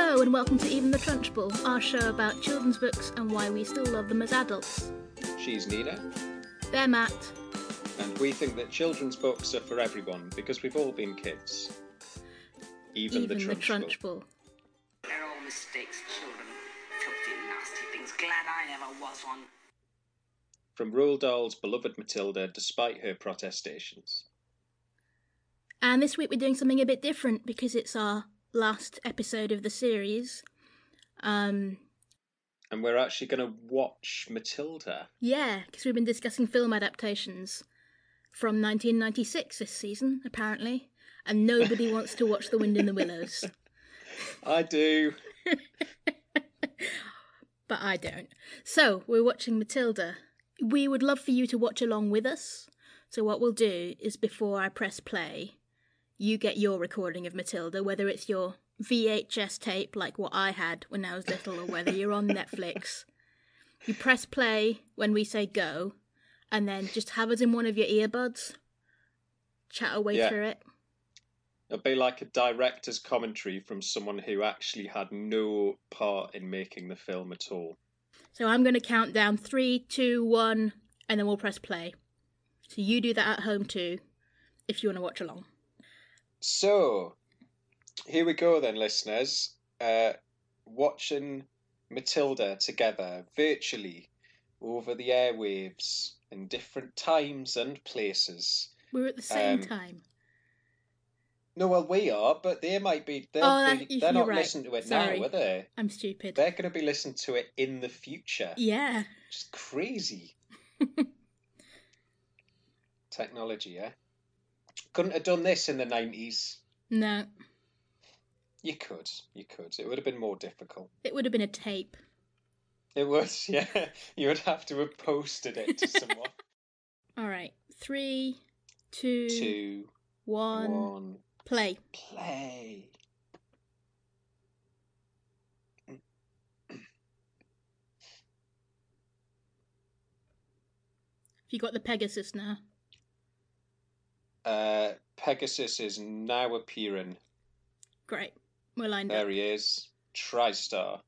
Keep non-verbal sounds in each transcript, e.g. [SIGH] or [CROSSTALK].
Hello and welcome to Even the Trunchbull, our show about children's books and why we still love them as adults. She's Nina, They're Matt. and we think that children's books are for everyone because we've all been kids. Even, Even the the Trunchbull. Trunchbull. They're all mistakes, children. Filthy, nasty things. Glad I never was one. From Roald Dahl's beloved Matilda, despite her protestations. And this week we're doing something a bit different because it's our last episode of the series. Um, And we're actually going to watch Matilda. yeah, because we've been discussing film adaptations from 1996 this season, apparently, and nobody [LAUGHS] wants to watch The Wind in the Willows. [LAUGHS] I do. [LAUGHS] but I don't. So, we're watching Matilda. We would love for you to watch along with us. So, what we'll do is before I press play, you get your recording of Matilda, whether it's your VHS tape like what I had when I was little, or whether you're on Netflix. [LAUGHS] You press play when we say go, and then just have us in one of your earbuds, chat away Yeah. through it. It'll be like a director's commentary from someone who actually had no part in making the film at all. So I'm going to count down three, two, one, and then we'll press play. So you do that at home too, if you want to watch along. So, here we go then, listeners. Uh, watching Matilda together virtually over the airwaves in different times and places. We're at the same Um, time. No, well, we are, but they might be. They'll Oh, that- you're they're not right. listening to it Sorry. now, are they? I'm stupid. They're going to be listening to it in the future. Yeah. Which is crazy. [LAUGHS] Technology, yeah? Couldn't have done this in the 90s. No, You could. You could. It would have been more difficult. it would have been a tape. It would, [LAUGHS] yeah. You would have to have posted it to someone. [LAUGHS] All right. Three, two, Two, one, one, play. play. Have you got the Pegasus now. Uh, Pegasus is now appearing. Great. We're lined There up. There he is. TriStar.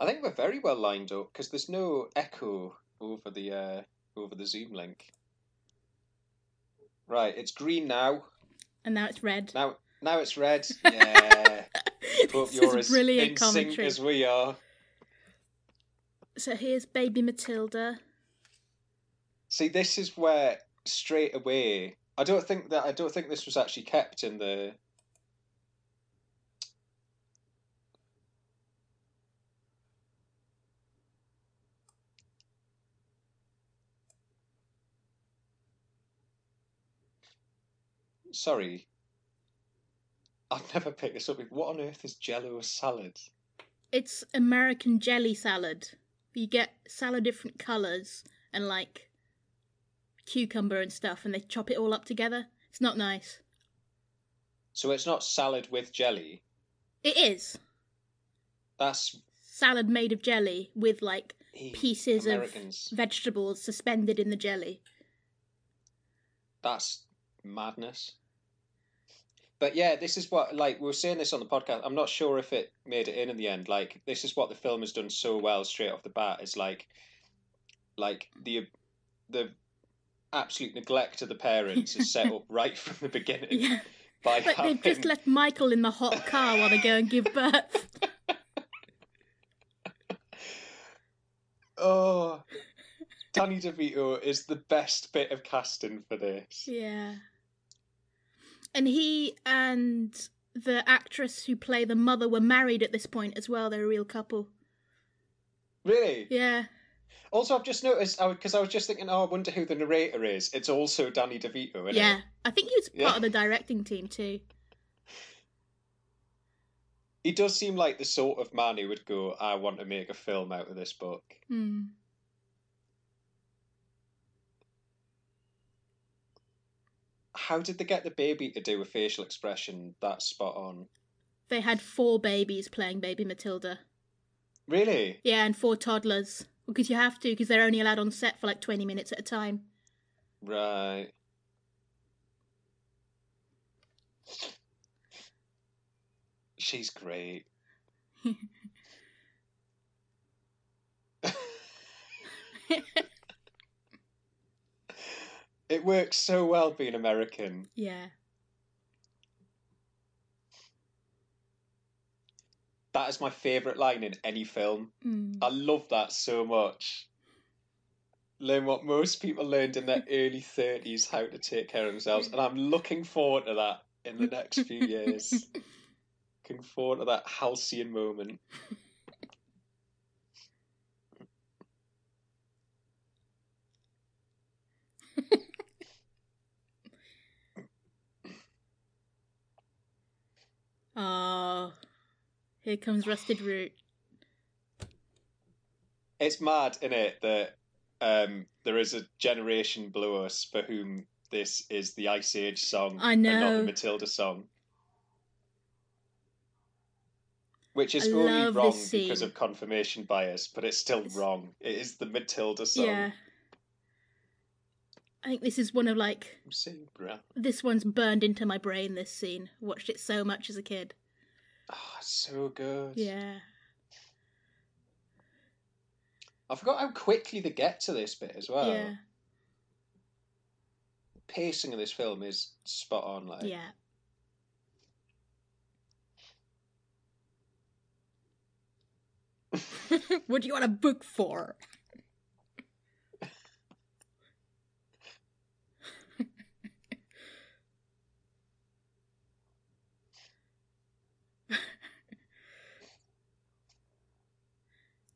I think we're very well lined up because there's no echo over the uh, over the Zoom link. Right, it's green now. And now it's red. Now, now it's red. [LAUGHS] Yeah. Hope you're as brilliant in commentary. sync as we are. So here's baby Matilda. See, this is where straight away. I don't think that I don't think this was actually kept in the. Sorry. I'd never pick this up. What on earth is Jello salad? It's American jelly salad. You get salad different colours and like cucumber and stuff, and they chop it all up together. It's not nice. So it's not salad with jelly. It is That's salad made of jelly with like pieces Americans. of vegetables suspended in the jelly. That's madness. But yeah, this is what like we were saying this on the podcast. I'm not sure if it made it in in the end. Like this is what the film has done so well straight off the bat. Is like, like the the absolute neglect of the parents is set up [LAUGHS] right from the beginning Yeah, by like having. they've just left Michael in the hot car while they go and give birth. [LAUGHS] Oh, Danny DeVito is the best bit of casting for this. yeah, and he and the actress who play the mother were married at this point as well. They're a real couple. Really? Yeah, Also, I've just noticed because I was just thinking, oh, I wonder who the narrator is. It's also Danny DeVito, isn't yeah. it? I think he was part Yeah. of the directing team too. He does seem like the sort of man who would go, I want to make a film out of this book. Hmm. How did they get the baby to do a facial expression that spot on? They had four babies playing baby Matilda. Really? Yeah, and four toddlers. Because you have to, because they're only allowed on set for like 20 minutes at a time. Right. She's great. [LAUGHS] [LAUGHS] it works so well being American. yeah. That is my favourite line in any film. Mm. I love that so much. Learn what most people learned in their [LAUGHS] early 30s how to take care of themselves. And I'm [LAUGHS] looking forward to that in the next few years. [LAUGHS] looking forward to that halcyon moment. Oh, here comes Rusted Root. It's mad, isn't it, that um, there is a generation below us for whom this is the Ice Age song I and not the Matilda song. Which is I only wrong because of confirmation bias, but it's still It's- wrong. It is the Matilda song. Yeah. I think this is one of like this one's burned into my brain. This scene, watched it so much as a kid. Ah, so good. Yeah, I forgot how quickly they get to this bit as well. yeah, Pacing of this film is spot on. Like, yeah. [LAUGHS] [LAUGHS] what do you want a book for?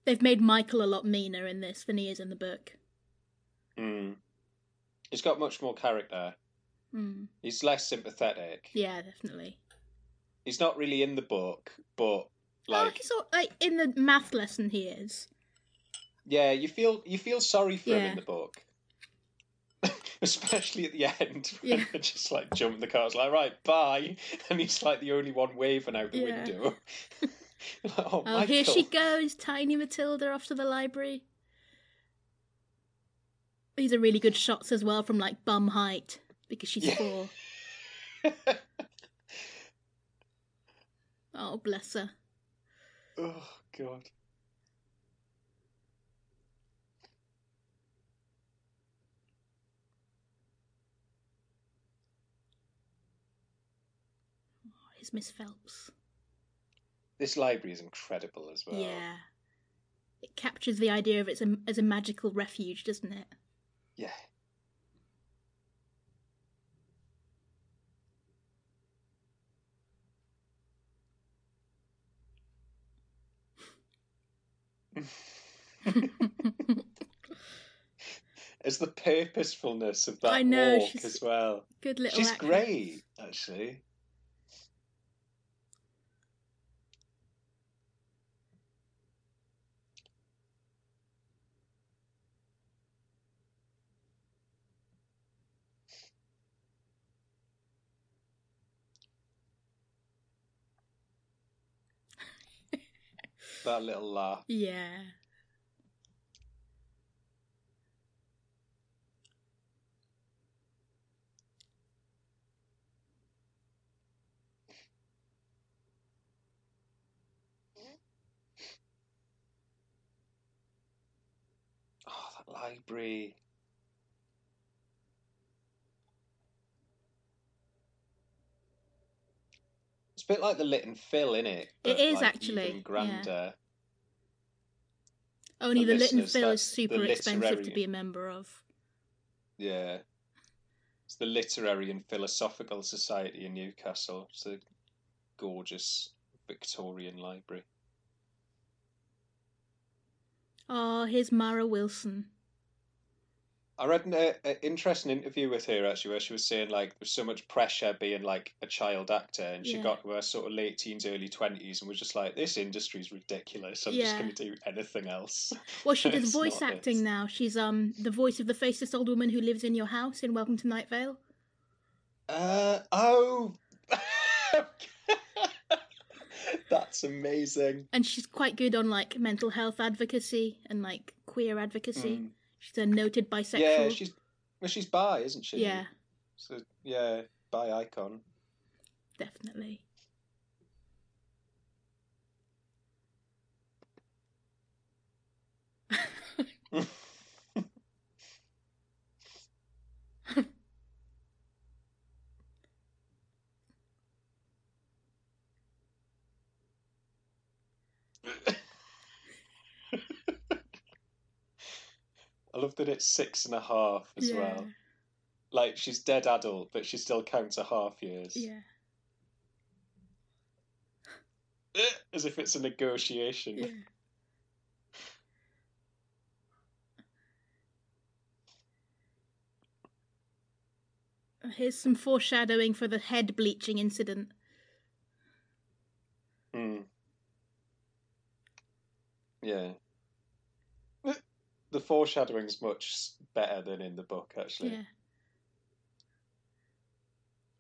They've made Michael a lot meaner in this than he is in the book. Mm. He's got much more character. Mm. He's less sympathetic. Yeah, definitely. He's not really in the book, but Like, like, so, like in the math lesson, he is. yeah, you feel you feel sorry for him in the book. [LAUGHS] Especially at the end, when [LAUGHS] Yeah. they're just like jump in the car, it's like, right, bye. [LAUGHS] And he's like the only one waving out the Yeah. window. [LAUGHS] Oh, Oh, here she goes, tiny Matilda off to the library. These are really good shots as well from like bum height because she's Yeah. four. [LAUGHS] Oh, bless her. oh, God. Oh, here's Miss Phelps. This library is incredible as well. Yeah. It captures the idea of it as a, as a magical refuge, doesn't it? Yeah. [LAUGHS] It's the purposefulness of that I know, walk she's as well. Good little She's actress. great, actually. That little laugh. Yeah. Oh, that library. A bit like the Lit and Phil, in it? It is, actually, Even yeah. grander. Only For the Lytton listeners, Phil is super expensive to be a member of. Yeah. It's the Literary and Philosophical Society in Newcastle. It's a gorgeous Victorian library. Oh, here's Mara Wilson. I read an uh, uh, interesting interview with her actually, where she was saying like there's so much pressure being like a child actor, and she Yeah. got to her sort of late teens, early twenties, and was just like, "This industry's ridiculous. I'm just going to do anything else." [LAUGHS] Well, she [LAUGHS] does voice acting this. now. She's um the voice of the faceless old woman who lives in your house in Welcome to Night Vale. Uh oh, [LAUGHS] that's amazing. And she's quite good on like mental health advocacy and like queer advocacy. Mm. She's a noted bisexual. Yeah, she's well, she's bi, isn't she? Yeah. So yeah, bi icon. Definitely. [LAUGHS] [LAUGHS] I love that it's six and a half as yeah. well. Like she's dead adult, but she still counts a half years. Yeah. [LAUGHS] As if it's a negotiation. Yeah. Here's some foreshadowing for the head bleaching incident. Mm. Yeah. The foreshadowing's much better than in the book, actually. Yeah.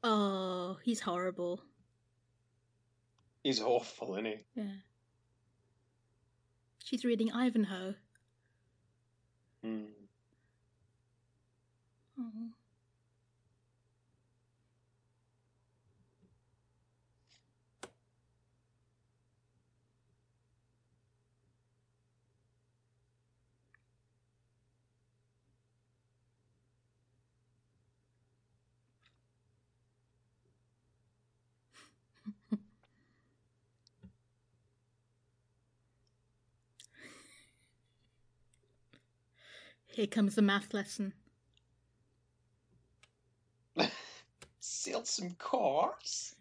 Oh, he's horrible. He's awful, isn't he? Yeah. She's reading Ivanhoe. Mm. Oh. Here comes the math lesson. [LAUGHS] Still some cars.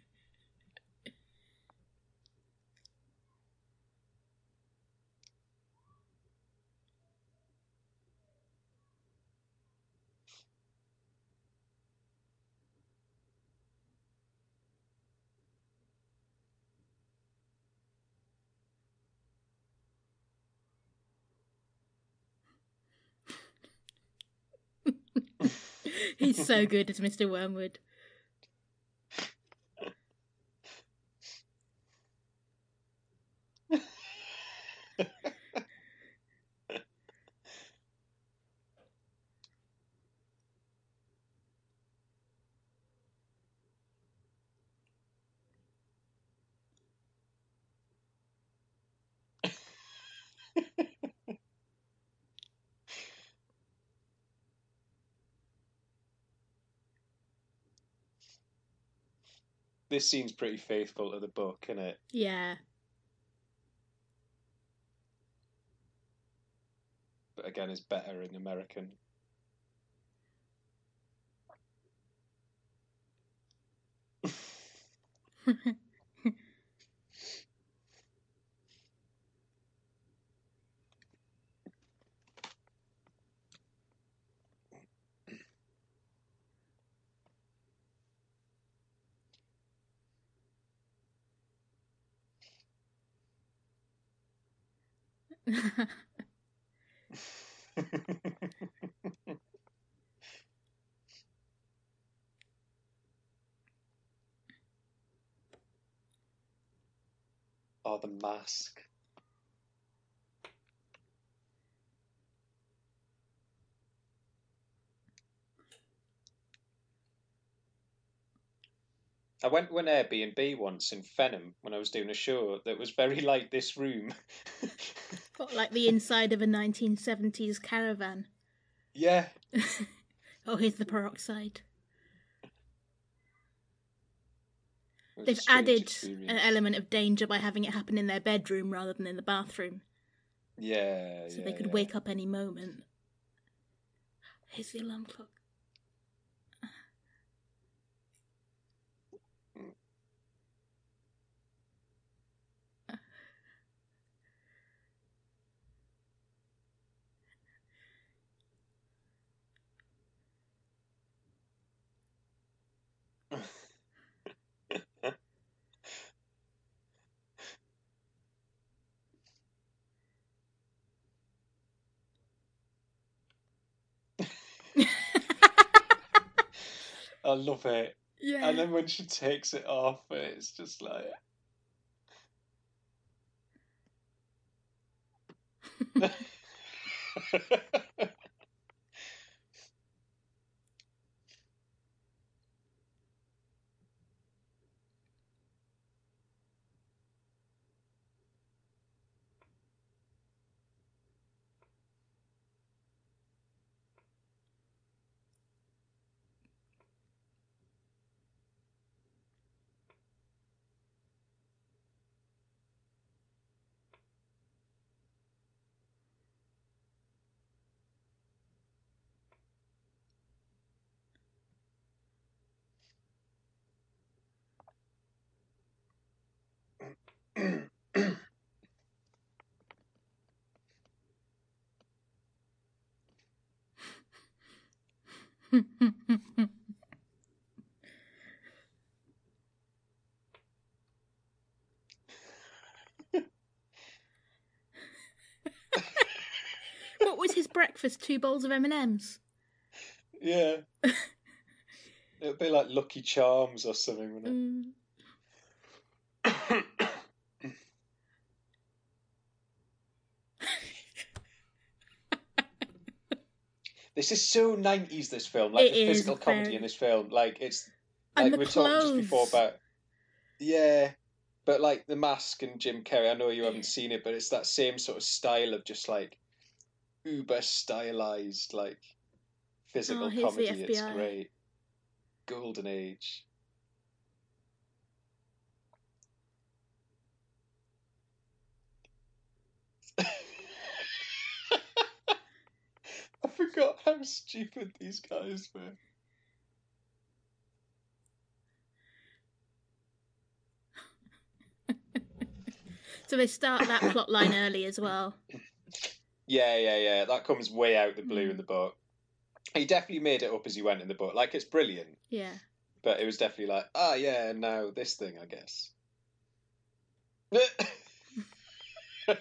He's so good as Mr. Wormwood. This scene's pretty faithful to the book, isn't it? Yeah. But again, it's better in American. [LAUGHS] oh, the mask. I went to an Airbnb once in Fenham when I was doing a show that was very [LAUGHS] like this room. [LAUGHS] Like the inside of a 1970s caravan. yeah, [LAUGHS] Oh, here's the peroxide. They've added experience. an element of danger by having it happen in their bedroom rather than in the bathroom, Yeah, so yeah, they could yeah. wake up any moment. Here's the alarm clock. I love it. Yeah. And then when she takes it off, it's just like. [LAUGHS] [LAUGHS] what was his breakfast? Two bowls of M and M's. Yeah. [LAUGHS] It'd be like Lucky Charms or something, wouldn't Mm. it? This is so nineties. This film, like It the physical comedy in this film, like it's And like we were talking just before about yeah but like the mask and jim carrey i know you haven't seen it but it's that same sort of style of just like uber stylized like physical Oh, comedy. It's great. Golden age [LAUGHS] I forgot how stupid these guys were. So they start that plot line early as well. Yeah, yeah, yeah. That comes way out the blue Mm. in the book. He definitely made it up as he went in the book. Like it's brilliant, Yeah. but it was definitely like, ah, yeah, now this thing, I guess. [LAUGHS] [LAUGHS]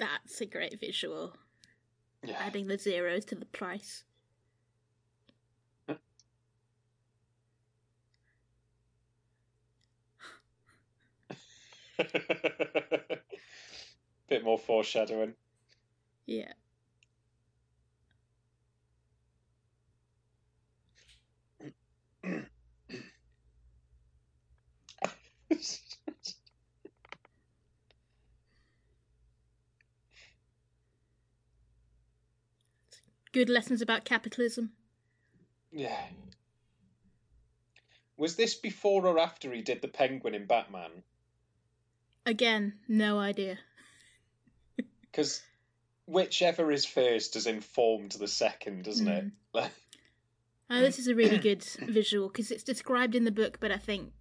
That's a great visual. yeah. Adding the zeros to the price. [LAUGHS] Bit more foreshadowing. Yeah. Good lessons about capitalism. yeah. Was this before or after he did the Penguin in Batman? Again, no idea. [LAUGHS] Because whichever is first has informed the second, doesn't it? Mm. [LAUGHS] Like, Oh, this is a really [CLEARS THROAT] good visual because it's described in the book, but I think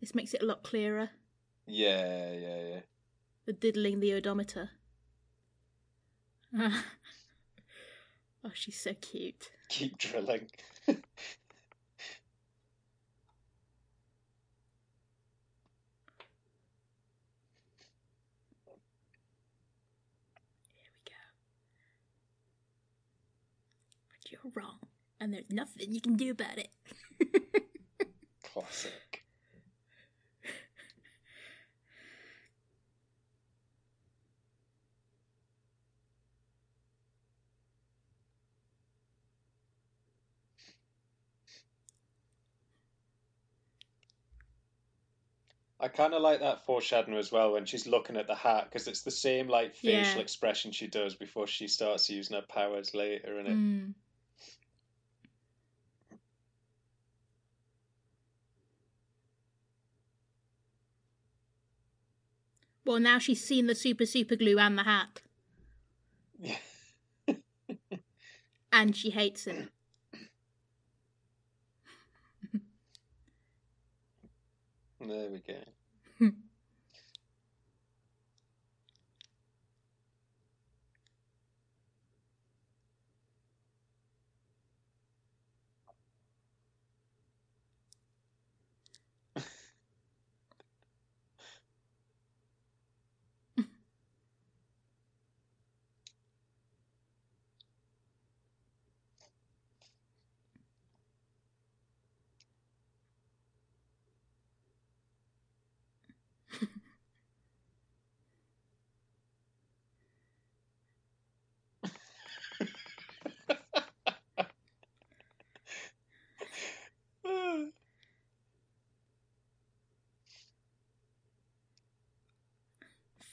this makes it a lot clearer. yeah, yeah, yeah. The diddling the odometer. [LAUGHS] oh, she's so cute. Keep drilling. Here we go. But you're wrong, and there's nothing you can do about it. [LAUGHS] Classic. I kind of like that foreshadowing as well when she's looking at the hat because it's the same like facial Yeah. expression she does before she starts using her powers later, and it. Mm. Well, now she's seen the super super glue and the hat, Yeah. [LAUGHS] and she hates it. There we go.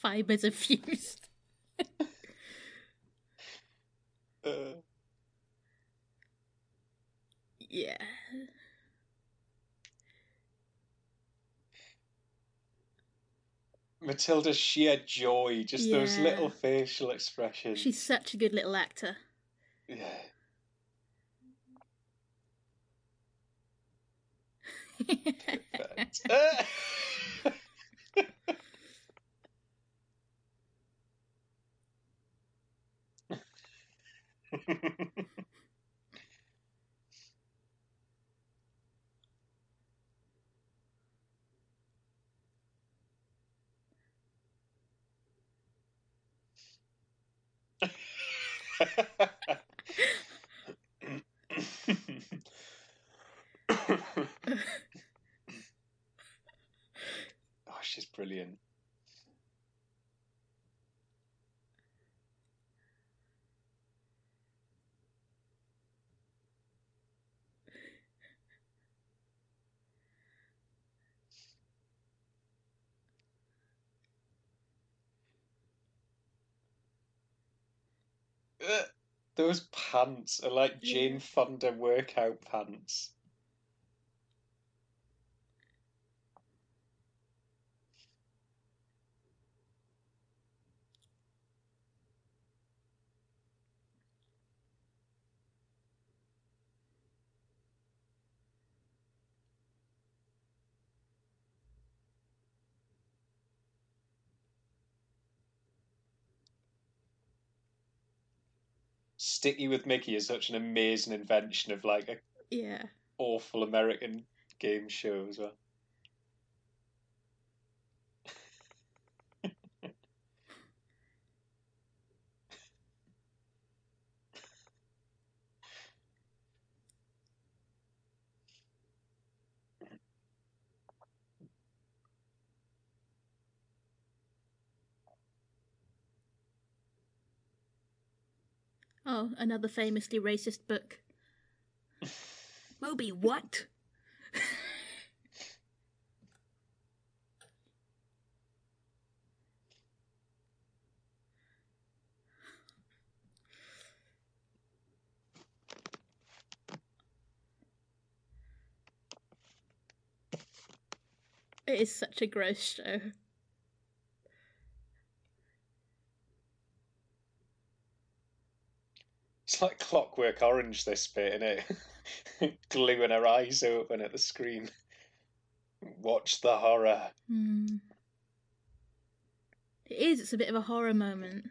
Fibers are fused. [LAUGHS] Uh, Yeah. Matilda's sheer joy, just those little facial expressions. She's such a good little actor. Yeah. [LAUGHS] Perfect. [LAUGHS] [LAUGHS] oh, she's brilliant. Those pants are like Jane Fonda workout pants. Sticky with Mickey is such an amazing invention of like a Yeah. awful American game show as well. Oh, another famously racist book. Moby, what? It is such a gross show. It's like Clockwork Orange, this bit, innit? [LAUGHS] Gluing her eyes open at the screen. Watch the horror. Hmm. It is, it's a bit of a horror moment.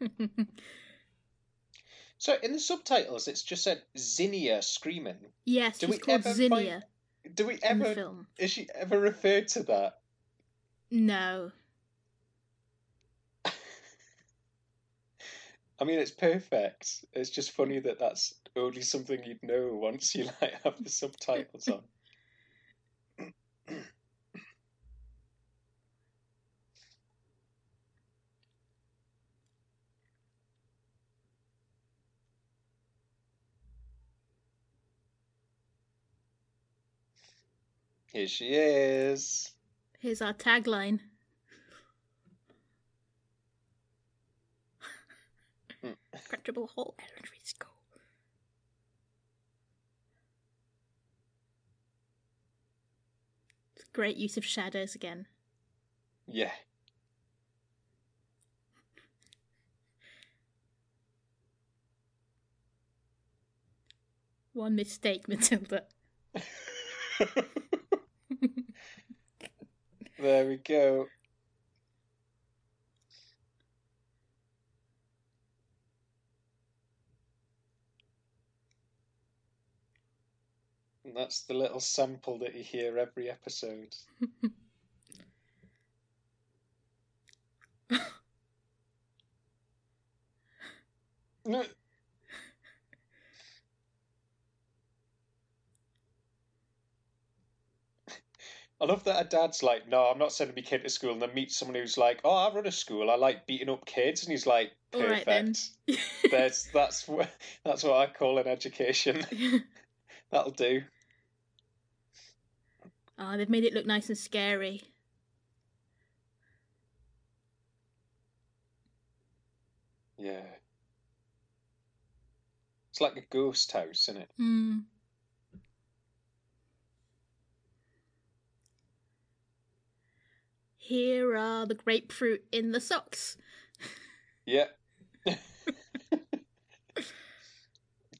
[LAUGHS] So in the subtitles, it's just said Zinnia screaming. yes, Do she's we called ever Zinnia find- Do we ever? film. Is she ever referred to that? No. [LAUGHS] I mean, it's perfect. It's just funny that that's only something you'd know once you like have the subtitles on. Here she is. Here's our tagline. Hmm. Incredible Hall Elementary School. Great use of shadows again. Yeah. One mistake, Matilda. [LAUGHS] there we go. And that's the little sample that you hear every episode. [LAUGHS] No. I love that her dad's like, no, I'm not sending my kid to school, and then meets someone who's like, oh, I run a school, I like beating up kids, and he's like, perfect. right then. [LAUGHS] There's that's what that's what I call an education. [LAUGHS] That'll do. oh, they've made it look nice and scary. Yeah. It's like a ghost house, isn't it? Hmm. Here are the grapefruit in the socks. Yeah. [LAUGHS]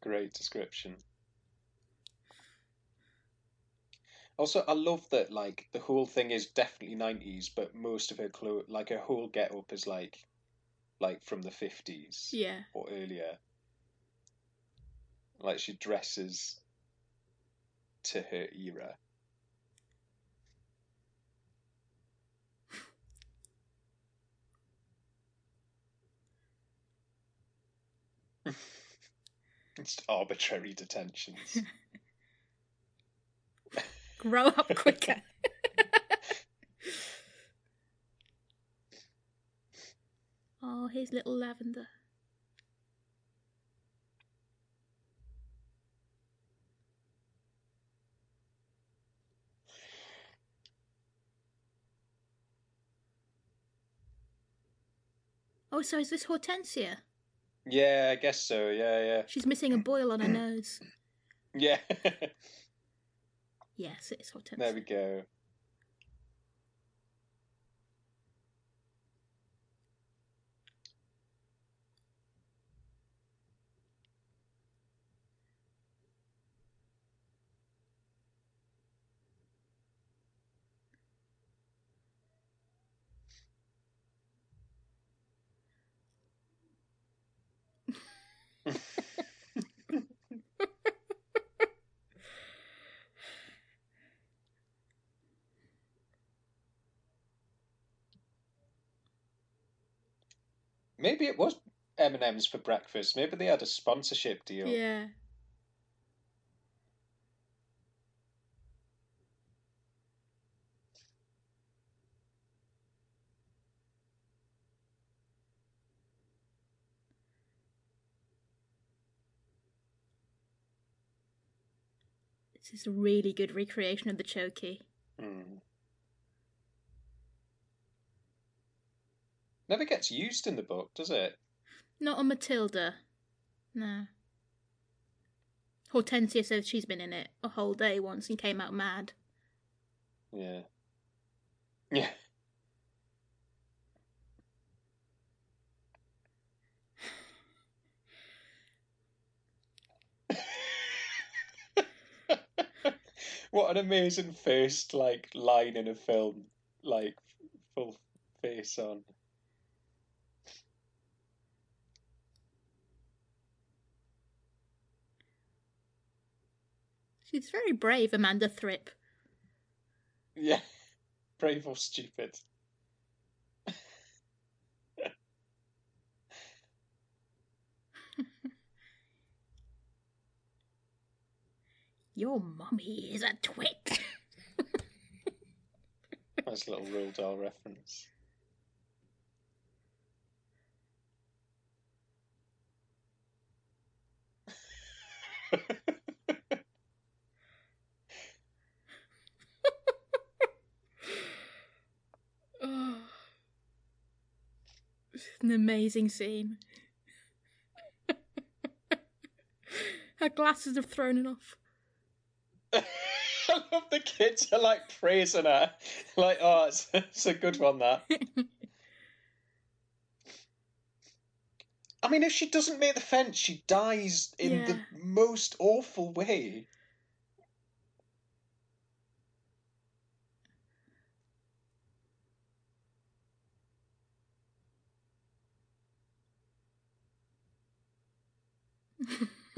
Great description. Also, I love that like the whole thing is definitely nineties, but most of her clothes, like her whole get up, is like like from the fifties Yeah. or earlier. Like she dresses to her era. [LAUGHS] Arbitrary detentions. [LAUGHS] Grow up quicker. [LAUGHS] oh, here's little lavender. Oh, so is this Hortensia? Yeah, I guess so. Yeah, yeah, She's missing a boil on her [CLEARS THROAT] nose. yeah. [LAUGHS] Yes, it is hot. there we go. Maybe it was M and M's for breakfast. Maybe they had a sponsorship deal. Yeah. This is a really good recreation of the chokey. Mm. Never gets used in the book, does it? Not on Matilda. No. Hortensia says she's been in it a whole day once and came out mad. Yeah. Yeah. what an amazing first like line in a film, like full face on. She's very brave, Amanda Thripp. Yeah. [LAUGHS] Brave or stupid. Your mummy is a twit. [LAUGHS] Nice little Roald Dahl reference. [LAUGHS] oh. It's an amazing scene. [LAUGHS] Her glasses have thrown it off. [LAUGHS] I love the kids are like praising her. [LAUGHS] Like, oh, it's, it's a good one, that. I mean, if she doesn't make the fence, she dies in the most awful way.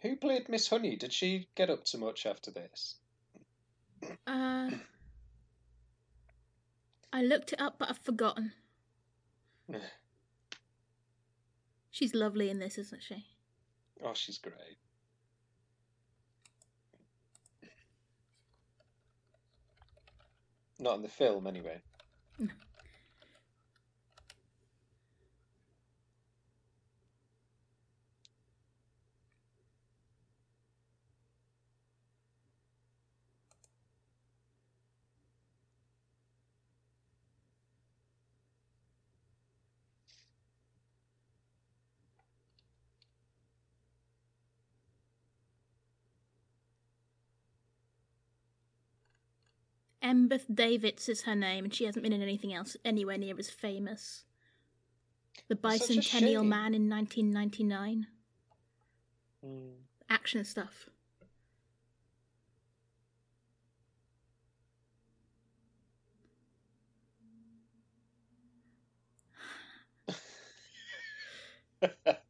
Who played Miss Honey? Did she get up to much after this? uh, I looked it up, but I've forgotten. [SIGHS] She's lovely in this, isn't she? Oh, she's great. Not in the film, anyway. Embeth Davidtz is her name, and she hasn't been in anything else anywhere near as famous. The That's such a Bicentennial. Man in 1999. Mm. Action stuff. [LAUGHS]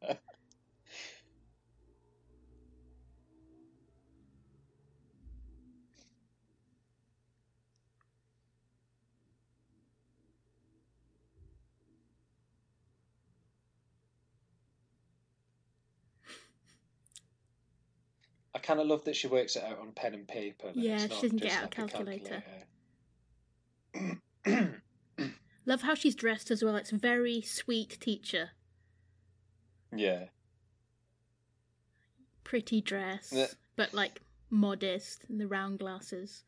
kind of love that she works it out on pen and paper. Yeah, she doesn't get out a like calculator. calculator. Love how she's dressed as well. It's very sweet teacher. yeah. Pretty dress, Yeah. but like modest, and the round glasses.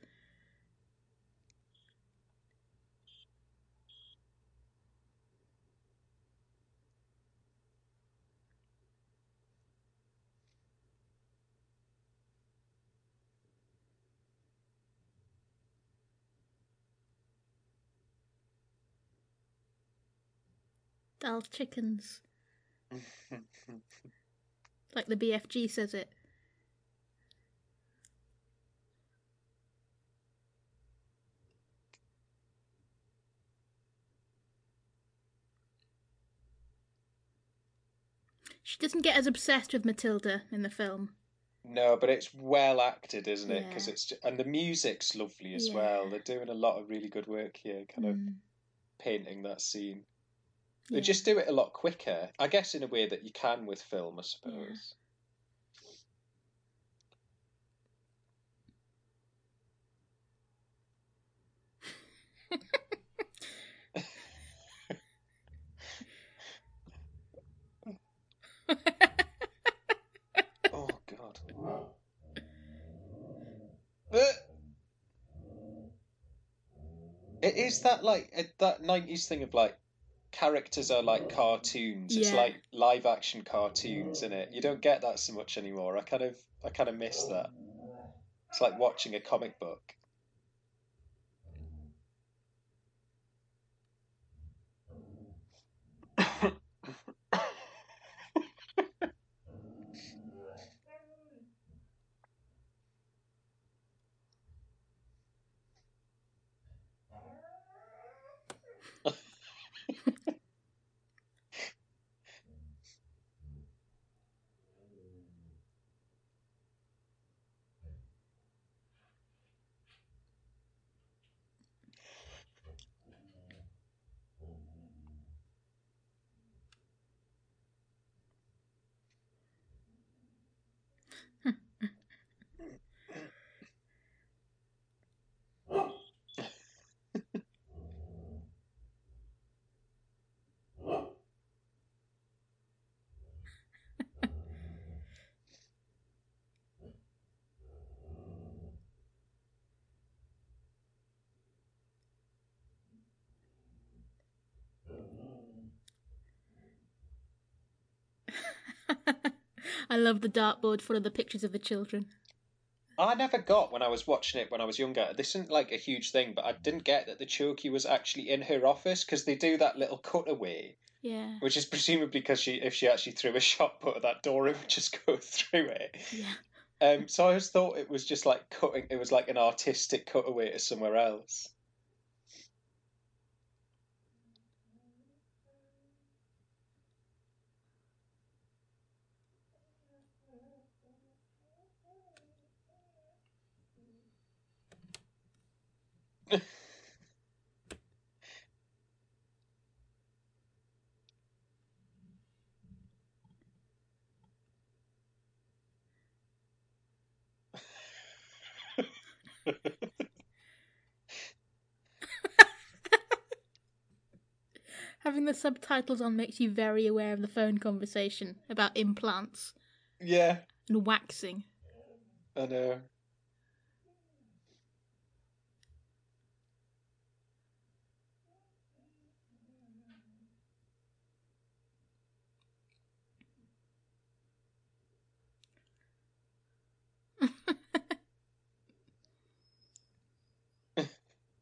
Dull chickens. [LAUGHS] Like the BFG says it. She doesn't get as obsessed with Matilda in the film. No, but it's well acted, isn't it? Because Yeah. it's ju- and the music's lovely as Yeah. well. They're doing a lot of really good work here, kind of Mm, painting that scene. Yeah. They just do it a lot quicker, I guess, in a way that you can with film, I suppose. Oh God. But it is that like uh, that nineties thing of like characters are like cartoons. It's Yeah. like live action cartoons in it. You don't get that so much anymore. I kind of I kind of miss that. It's like watching a comic book. I love the dartboard full of the pictures of the children. I never got when I was watching it when I was younger. This isn't like a huge thing, but I didn't get that the Chokey was actually in her office because they do that little cutaway, Yeah. which is [LAUGHS] presumably because she, if she actually threw a shot put at that door, it would just [LAUGHS] go through it. Yeah. Um, so I always thought it was just like cutting. It was like an artistic cutaway to somewhere else. [LAUGHS] Having the subtitles on makes you very aware of the phone conversation about implants Yeah, and waxing. I know.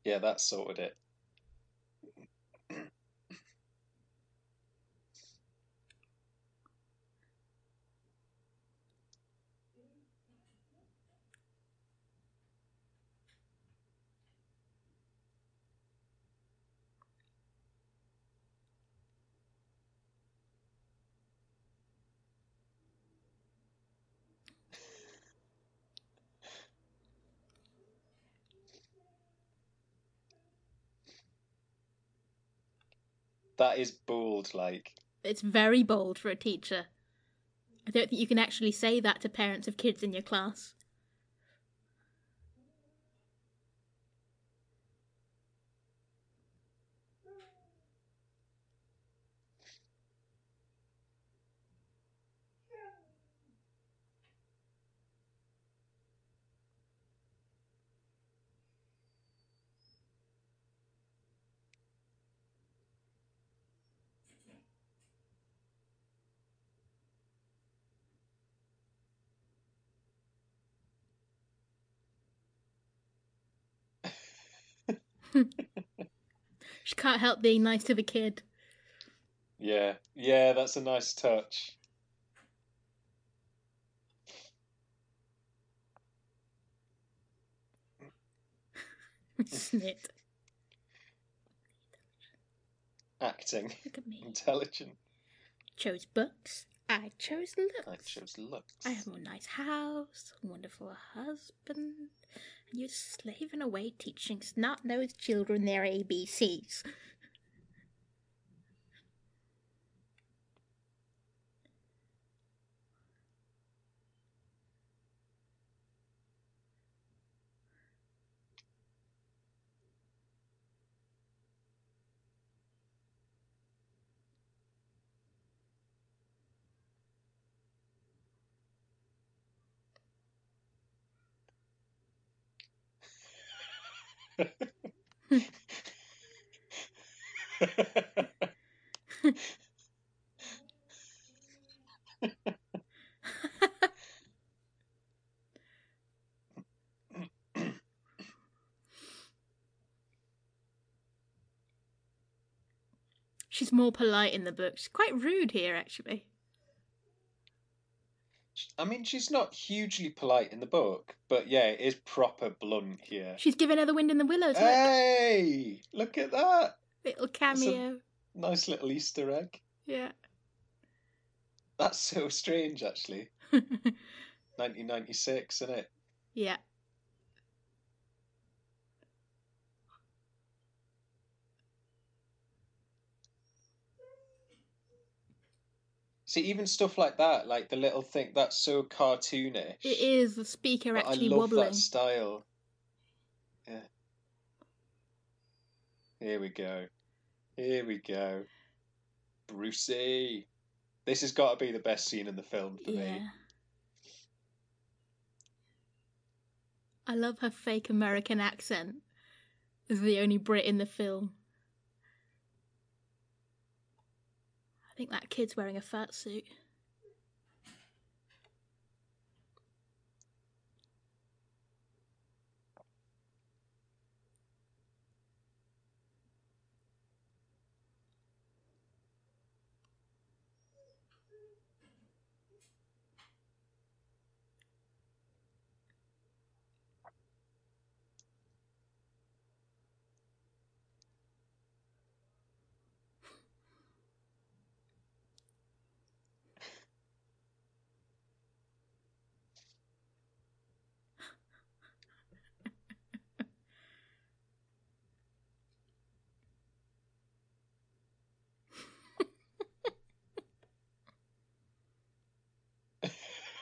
Yeah, that sorted it. That is bold, like. It's very bold for a teacher. I don't think you can actually say that to parents of kids in your class. [LAUGHS] She can't help being nice to the kid. Yeah, yeah, that's a nice touch. [LAUGHS] Snit. Acting, Look at me. intelligent. Chose books. I chose looks. I chose looks. I have a nice house, wonderful husband, and you're slaving away teaching snot-nosed children their ABCs. She's more polite in the book. She's quite rude here, actually. I mean, she's not hugely polite in the book, but yeah, it is proper blunt here. She's giving her the wind in the willows. Look, Hey, look at that! little cameo. Nice little Easter egg. Yeah. That's so strange, actually. [LAUGHS] 1996, isn't it? yeah. See, even stuff like that, like the little thing, that's so cartoonish. It is the speaker But I actually love wobbling. that style. Yeah. Here we go. Here we go. Brucey. This has got to be the best scene in the film for Yeah. me. I love her fake American accent as the only Brit in the film. Think that kid's wearing a fat suit.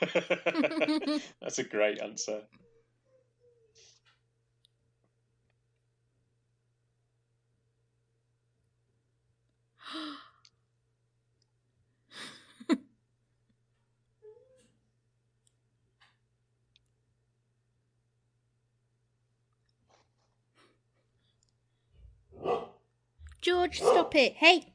[LAUGHS] [LAUGHS] That's a great answer. [GASPS] George, stop it. Hey!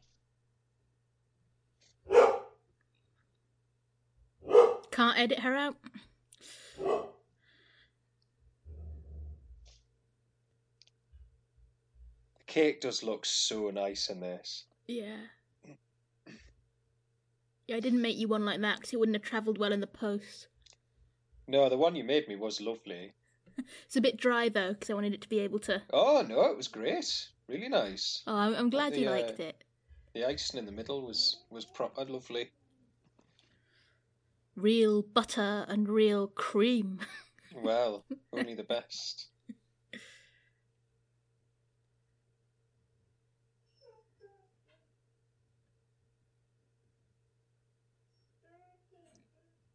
Can't edit her out. The cake does look so nice in this. Yeah. Yeah, I didn't make you one like that because it wouldn't have travelled well in the post. No, the one you made me was lovely. [LAUGHS] It's a bit dry though because I wanted it to be able to. Oh no, it was great. Really nice. Oh, I'm, I'm glad the, you uh, liked it. The icing in the middle was was proper lovely. Real butter and real cream. [LAUGHS] Well, only the best.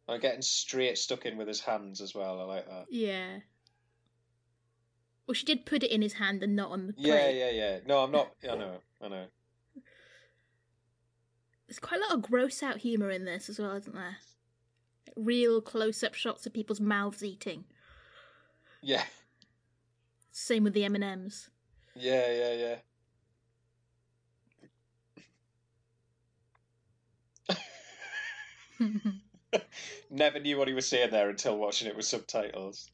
I'm getting straight stuck in with his hands as well. I like that. yeah. Well, she did put it in his hand and not on the plate. Yeah, yeah, yeah. No, I'm not. I know, I know. There's quite a lot of gross out humour in this as well, isn't there? Real close up shots of people's mouths eating. Yeah, Same with the M and M's. yeah, yeah, yeah. [LAUGHS] Never knew what he was saying there until watching it with subtitles.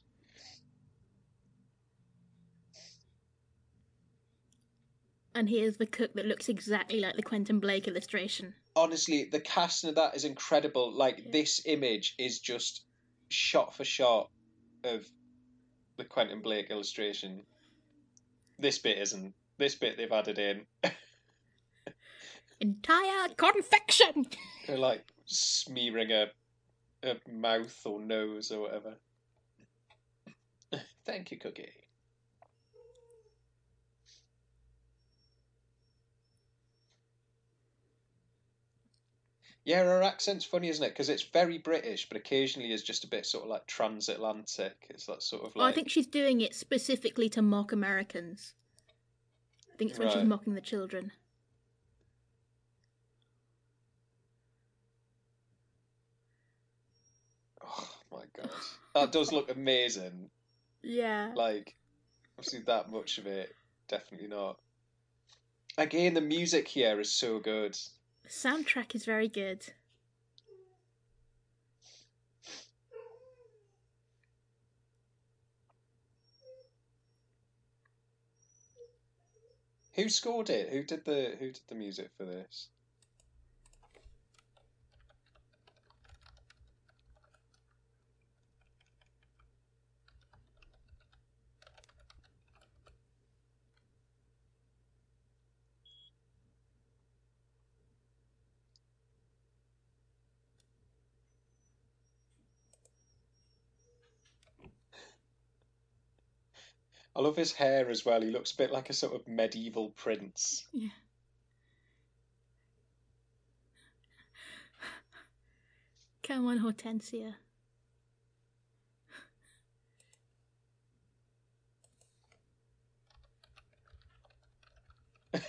And here's the cook that looks exactly like the Quentin Blake illustration. Honestly, the casting of that is incredible. Like Yeah. this image is just shot for shot of the Quentin Blake illustration. This bit isn't. This bit they've added in. [LAUGHS] Entire confection! They're like smearing a a mouth or nose or whatever. [LAUGHS] Thank you, Cookie. Yeah, her accent's funny, isn't it? Because it's very British, but occasionally is just a bit sort of like transatlantic. It's that sort of Oh, I think she's doing it specifically to mock Americans. I think it's when she's mocking the children. Oh my god, that does look amazing. Yeah. Like, obviously, that much of it, definitely not. Again, the music here is so good. The soundtrack is very good. Who scored it? Who did the Who did the music for this? I love his hair as well. He looks a bit like a sort of medieval prince. Yeah. Come on, Hortensia. [LAUGHS]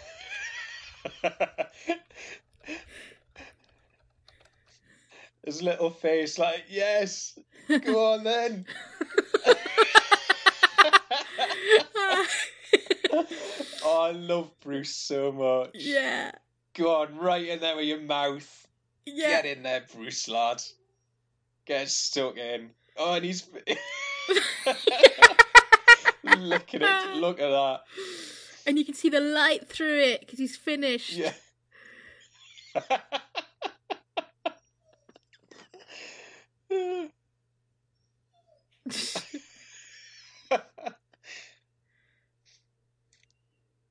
His little face, like, yes, go on then. [LAUGHS] [LAUGHS] oh, I love Bruce so much. yeah. Go on, right in there with your mouth. Yeah. Get in there, Bruce lad. Get stuck in. Oh, and he's [LAUGHS] licking it. [LAUGHS] Look at that. And you can see the light through it because he's finished. Yeah.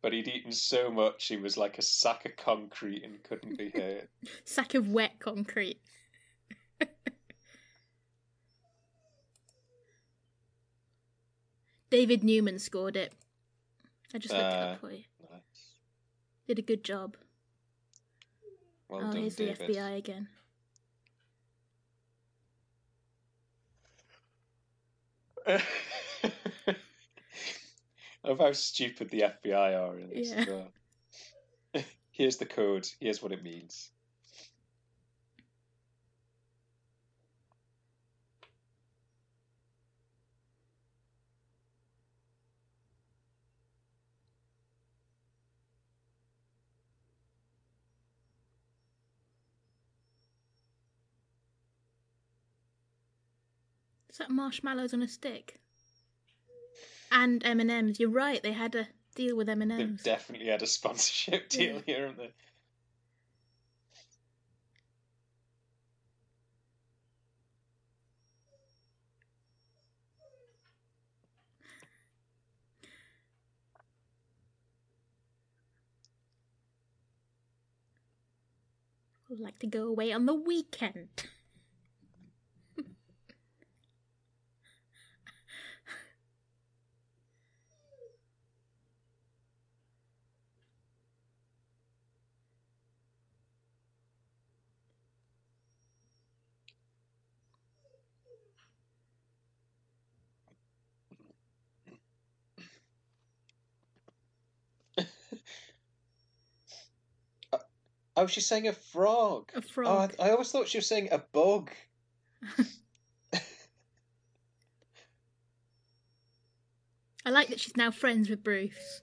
But he'd eaten so much he was like a sack of concrete and couldn't be hurt. [LAUGHS] Sack of wet concrete. [LAUGHS] David Newman scored it. I just looked it Uh, up for you. Nice. Did a good job. Well oh, done, here's David. the FBI again. [LAUGHS] Love how stupid the FBI are in this Yeah. well. [LAUGHS] Here's the code. Here's what it means. Is that marshmallows on a stick? And M and M's. You're right. They had a Deal with M&Ms. They definitely had a sponsorship [LAUGHS] deal Yeah. here, haven't they? Like to go away on the weekend. Oh, she's saying a frog. A Oh, frog. I, I always thought she was saying a bug. [LAUGHS] I like that she's now friends with Bruce.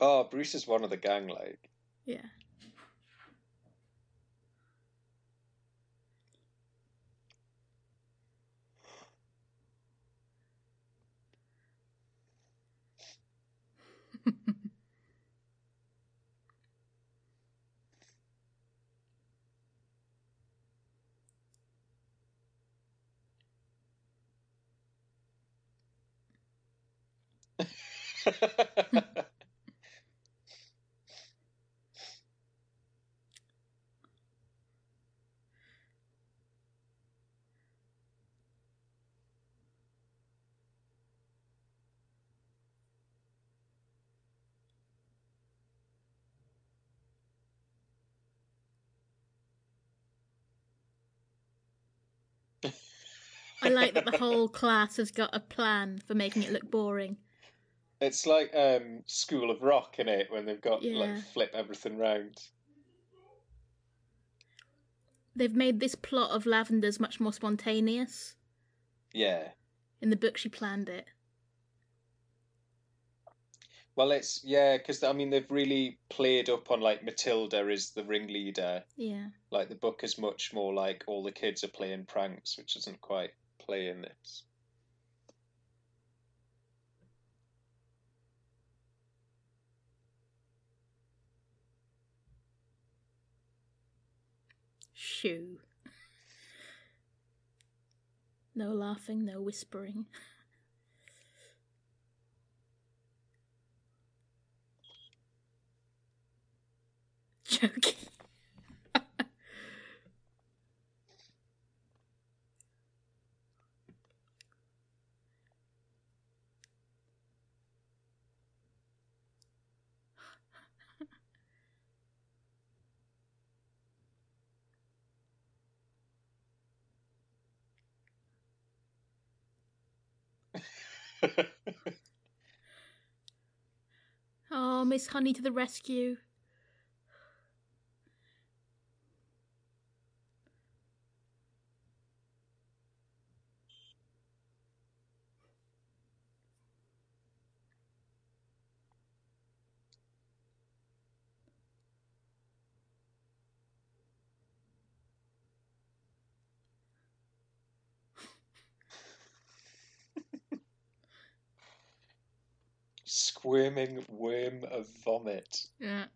Oh, Bruce is one of the gang, like. Yeah. [LAUGHS] I like that the whole class has got a plan for making it look boring. It's like um, School of Rock in it when they've got Yeah. like flip everything round. They've made this plot of Lavender's much more spontaneous. Yeah. In the book, she planned it. Well, it's yeah, because I mean they've really played up on like Matilda is the ringleader. Yeah. Like the book is much more like all the kids are playing pranks, which isn't quite playing this. Shoo. No laughing, no whispering. [LAUGHS] Joking. [LAUGHS] Oh, Miss Honey to the rescue. Squirming worm of vomit. Yeah.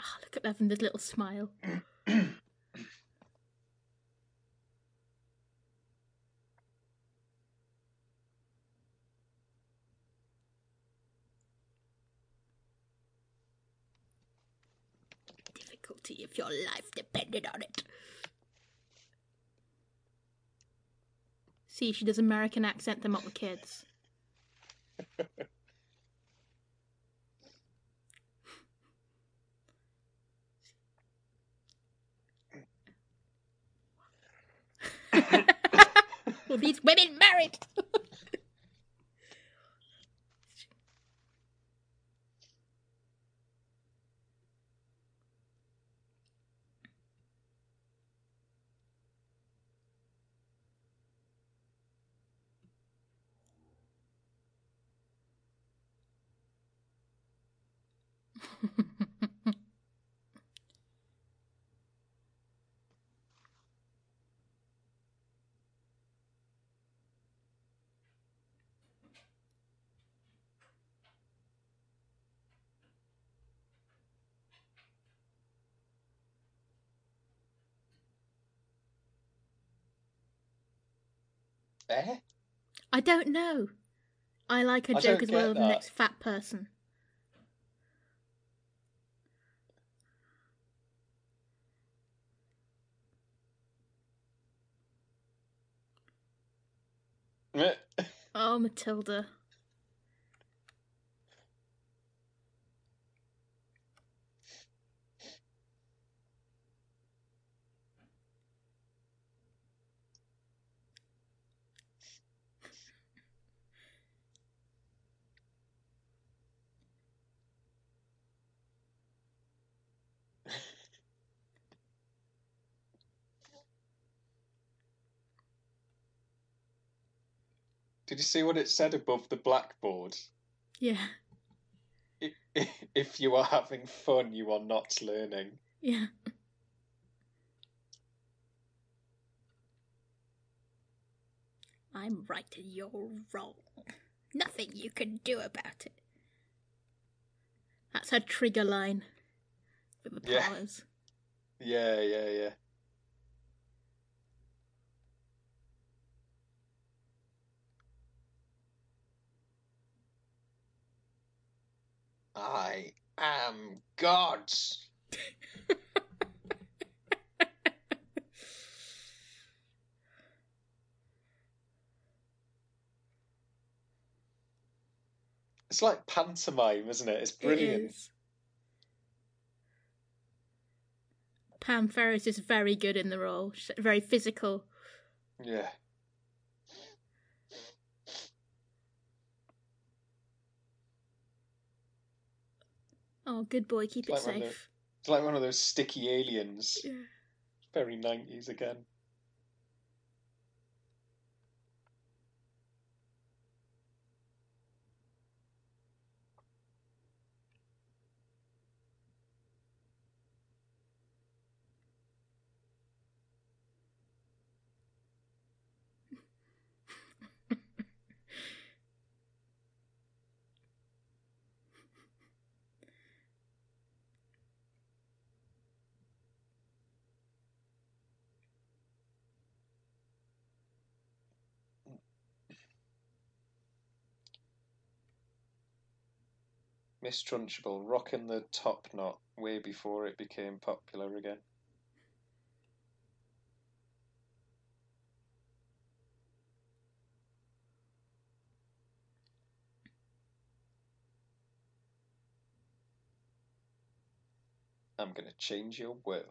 Oh, look at Lavender's little smile. [CLEARS THROAT] Difficulty if your life depended on it. See, she does American accent them up with kids. [LAUGHS] Were these women married? [LAUGHS] Eh? I don't know. I like a I joke as well of the next fat person. Oh, Matilda. Did you see what it said above the blackboard? Yeah, If you are having fun, you are not learning. yeah. I'm right and you're wrong. Nothing you can do about it. That's her trigger line for the powers. Yeah. powers. Yeah, yeah, yeah. I am God. [LAUGHS] It's like pantomime, isn't it? It's brilliant. It is. Pam Ferris is very good in the role. She's very physical. Yeah. Oh, good boy, keep it Like one of the- safe. It's like one of those sticky aliens. Yeah. Very 90s again. Miss rocking the top knot way before it became popular again. I'm gonna change your world.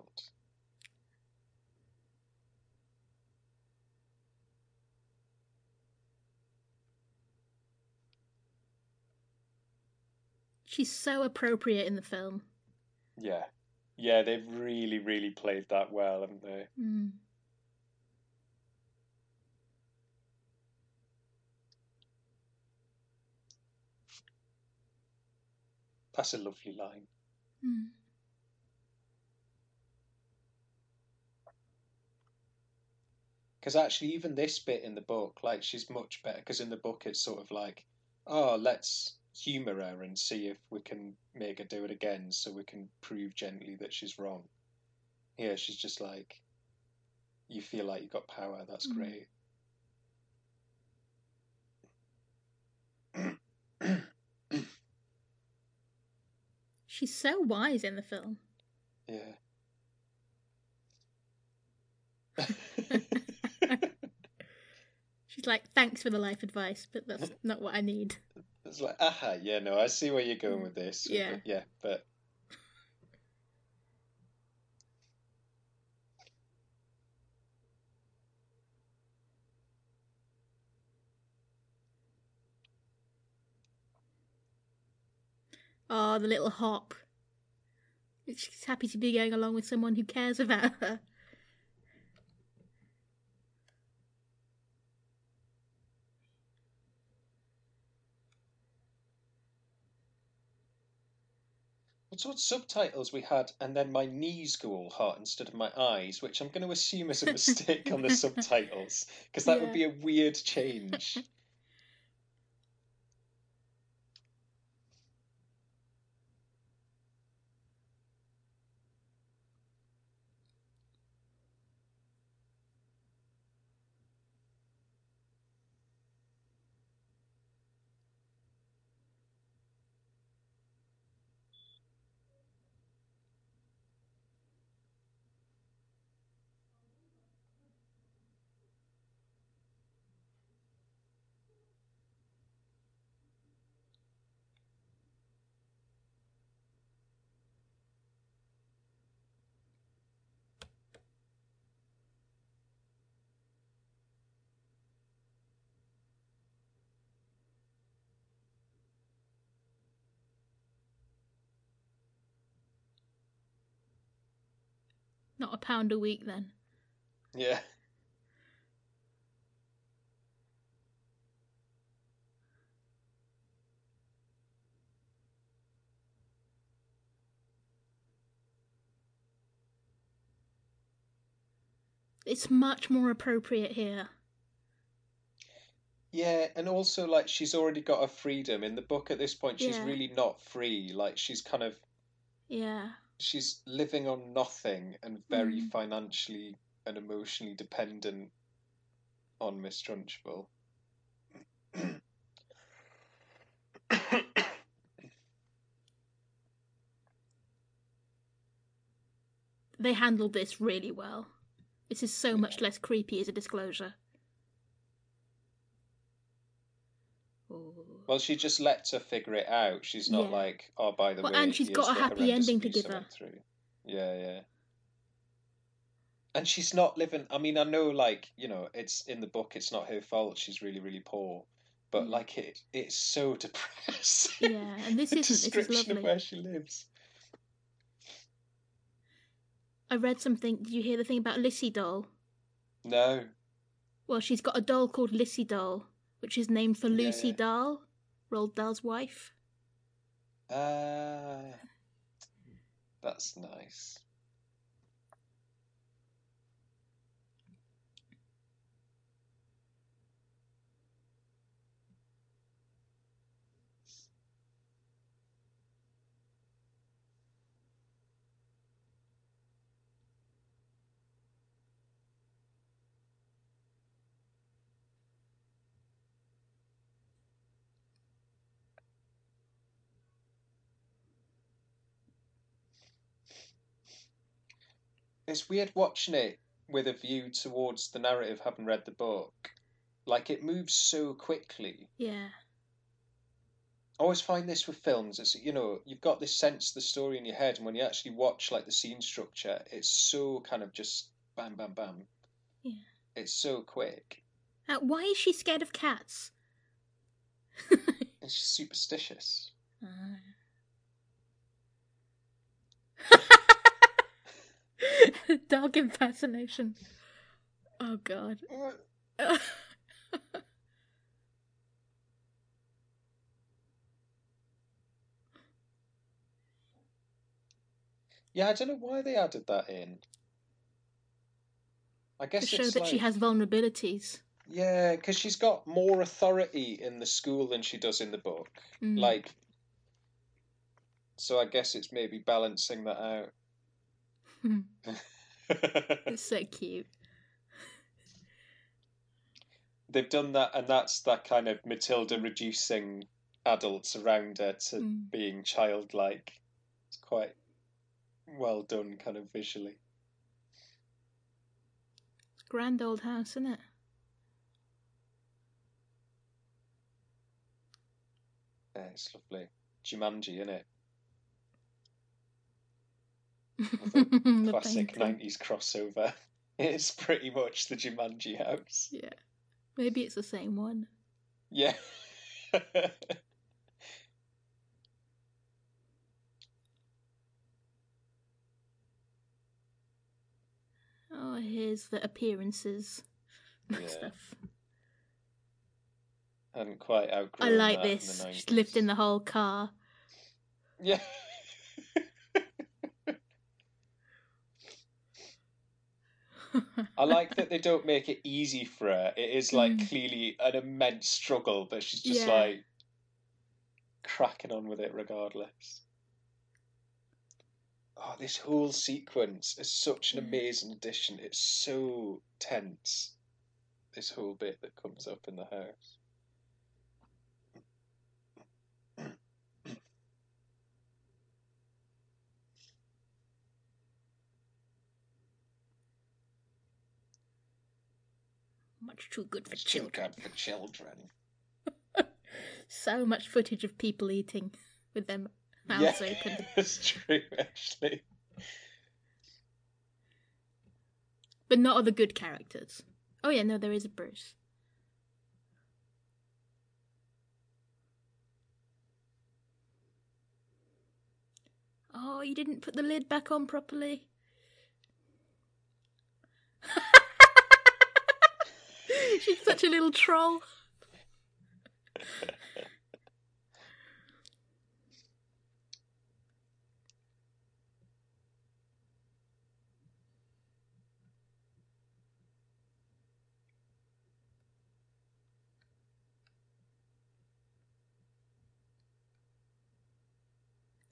She's so appropriate in the film. Yeah. Yeah, they've really, really played that well, haven't they? Mm. That's a lovely line. Mm. Because actually, even this bit in the book, like, she's much better. Because in the book, it's sort of like, oh, let's humour her and see if we can make her do it again so we can prove gently that she's wrong. Here, she's just like, you feel like you've got power. That's Mm. great. She's so wise in the film. Yeah. [LAUGHS] Like, thanks for the life advice, but that's [LAUGHS] not what I need. It's like, aha, yeah, no, I see where you're going with mm, this. Yeah. But, yeah, but Oh, the little hop. She's happy to be going along with someone who cares about her. What subtitles we had, and then my knees go all hot instead of my eyes, which I'm going to assume is a mistake on the [LAUGHS] subtitles, because that would be a weird change. A pound a week then. Yeah. It's much more appropriate here. Yeah, and also like she's already got her freedom in the book at this point. She's Yeah. really not free. Like she's kind of Yeah. She's living on nothing and very Mm. financially and emotionally dependent on Miss Trunchbull. [COUGHS] They handled this really well. This is so much less creepy as a disclosure. Ooh. Well, she just lets her figure it out. She's not Yeah. like, oh, by the Well, way, and she's got a happy ending to give her. through. Yeah, yeah. And she's not living. I mean, I know, like you know, it's in the book. It's not her fault. She's really, really poor. But Mm. like it, it's so [LAUGHS] depressing. Yeah, and this the isn't. This is description of lovely. where she lives. I read something. Did you hear the thing about Lissy Doll? No. Well, she's got a doll called Lissy Doll, which is named for Lucy yeah. Dahl, Roald Dahl's wife. Uh, that's nice. It's weird watching it with a view towards the narrative, having read the book. Like it moves so quickly. Yeah. I always find this with films. It's you know you've got this sense of the story in your head, and when you actually watch like the scene structure, it's so kind of just bam, bam, bam. Yeah. It's so quick. Uh, why is she scared of cats? [LAUGHS] It's just superstitious. [LAUGHS] Dog impersonation. Oh god. [LAUGHS] Yeah, I don't know why they added that in. I guess to show that like, she has vulnerabilities. yeah, because she's got more authority in the school than she does in the book. Mm. Like, so I guess it's maybe balancing that out. It's so cute. [LAUGHS] They've done that, and that's that kind of Matilda reducing adults around her to Mm. being childlike. It's quite well done, kind of visually. Grand old house, isn't it? Yeah, it's lovely. Jumanji, isn't The [LAUGHS] Classic nineties crossover. [LAUGHS] It's pretty much the Jumanji house. Yeah. Maybe it's the same one. Yeah. [LAUGHS] Oh, here's the appearances Yeah. stuff. Hadn't quite I outgrown like that in this. the She's 90s. lived in the whole car. Yeah. I like that they don't make it easy for her. It is like Mm. clearly an immense struggle, but she's just Yeah. like cracking on with it regardless. Oh, this whole sequence is such an amazing addition. It's so tense. This whole bit that comes up in the house. Much too good for It's too children. good for children. [LAUGHS] So much footage of people eating with their mouths yeah, open. [LAUGHS] it's true actually. But not other good characters. Oh yeah, no, there is a Bruce. Oh, you didn't put the lid back on properly. [LAUGHS] She's such a little troll.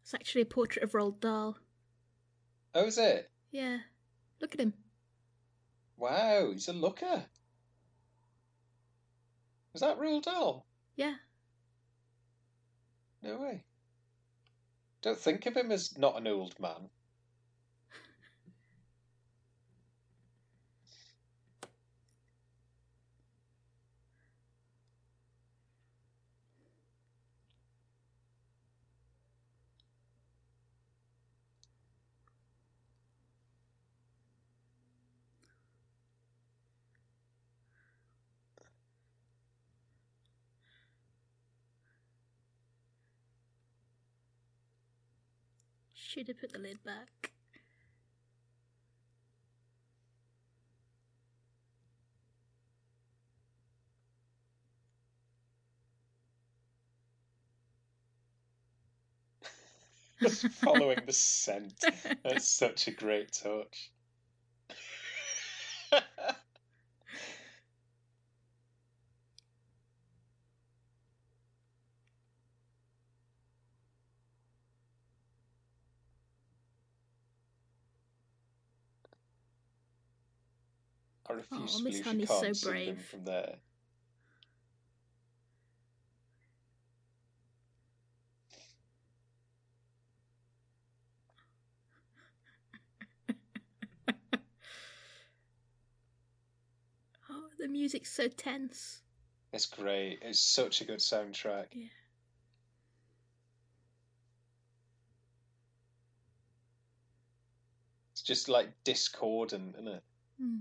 It's actually a portrait of Roald Dahl. Oh, is it? Yeah. Look at him. Wow, he's a looker. Is that Roald Dahl? Yeah. No way. Don't think of him as not an old man. Should have put the lid back. Just following the [LAUGHS] scent. That's such a great touch. I refuse Oh, to Miss believe she Honey's can't so them brave. from there. [LAUGHS] Oh, the music's so tense. It's great. It's such a good soundtrack. Yeah. It's just like discordant, isn't it? Hmm.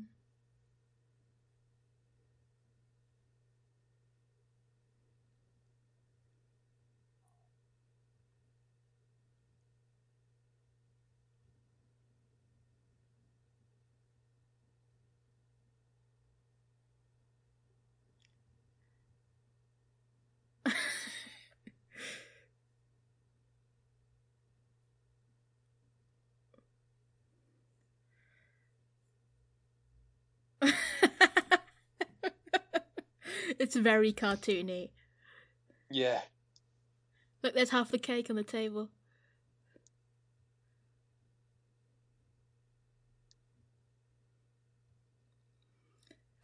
It's very cartoony. Yeah. Look, there's half the cake on the table.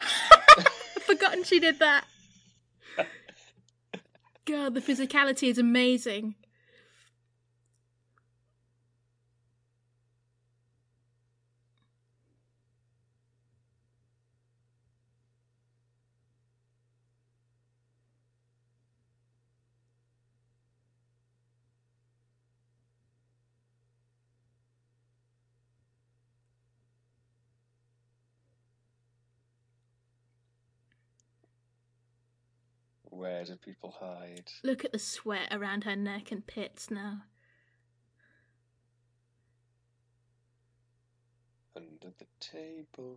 I've forgotten she did that. [LAUGHS] God, the physicality is amazing. Where do people hide? Look at the sweat around her neck and pits now. Under the table.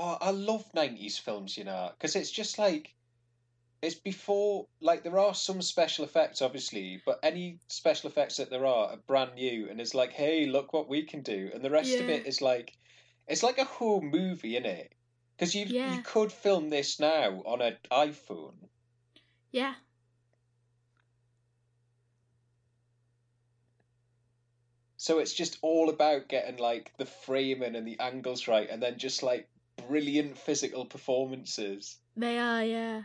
Oh, I love 90s films, you know, because it's just like it's before like there are some special effects obviously, but any special effects that there are are brand new and it's like, hey, look what we can do. And the rest of it is like it's like a whole movie, in it? Because you Yeah. you could film this now on an iPhone. Yeah so it's just all about getting like the framing and the angles right, and then just like brilliant physical performances. They are, yeah.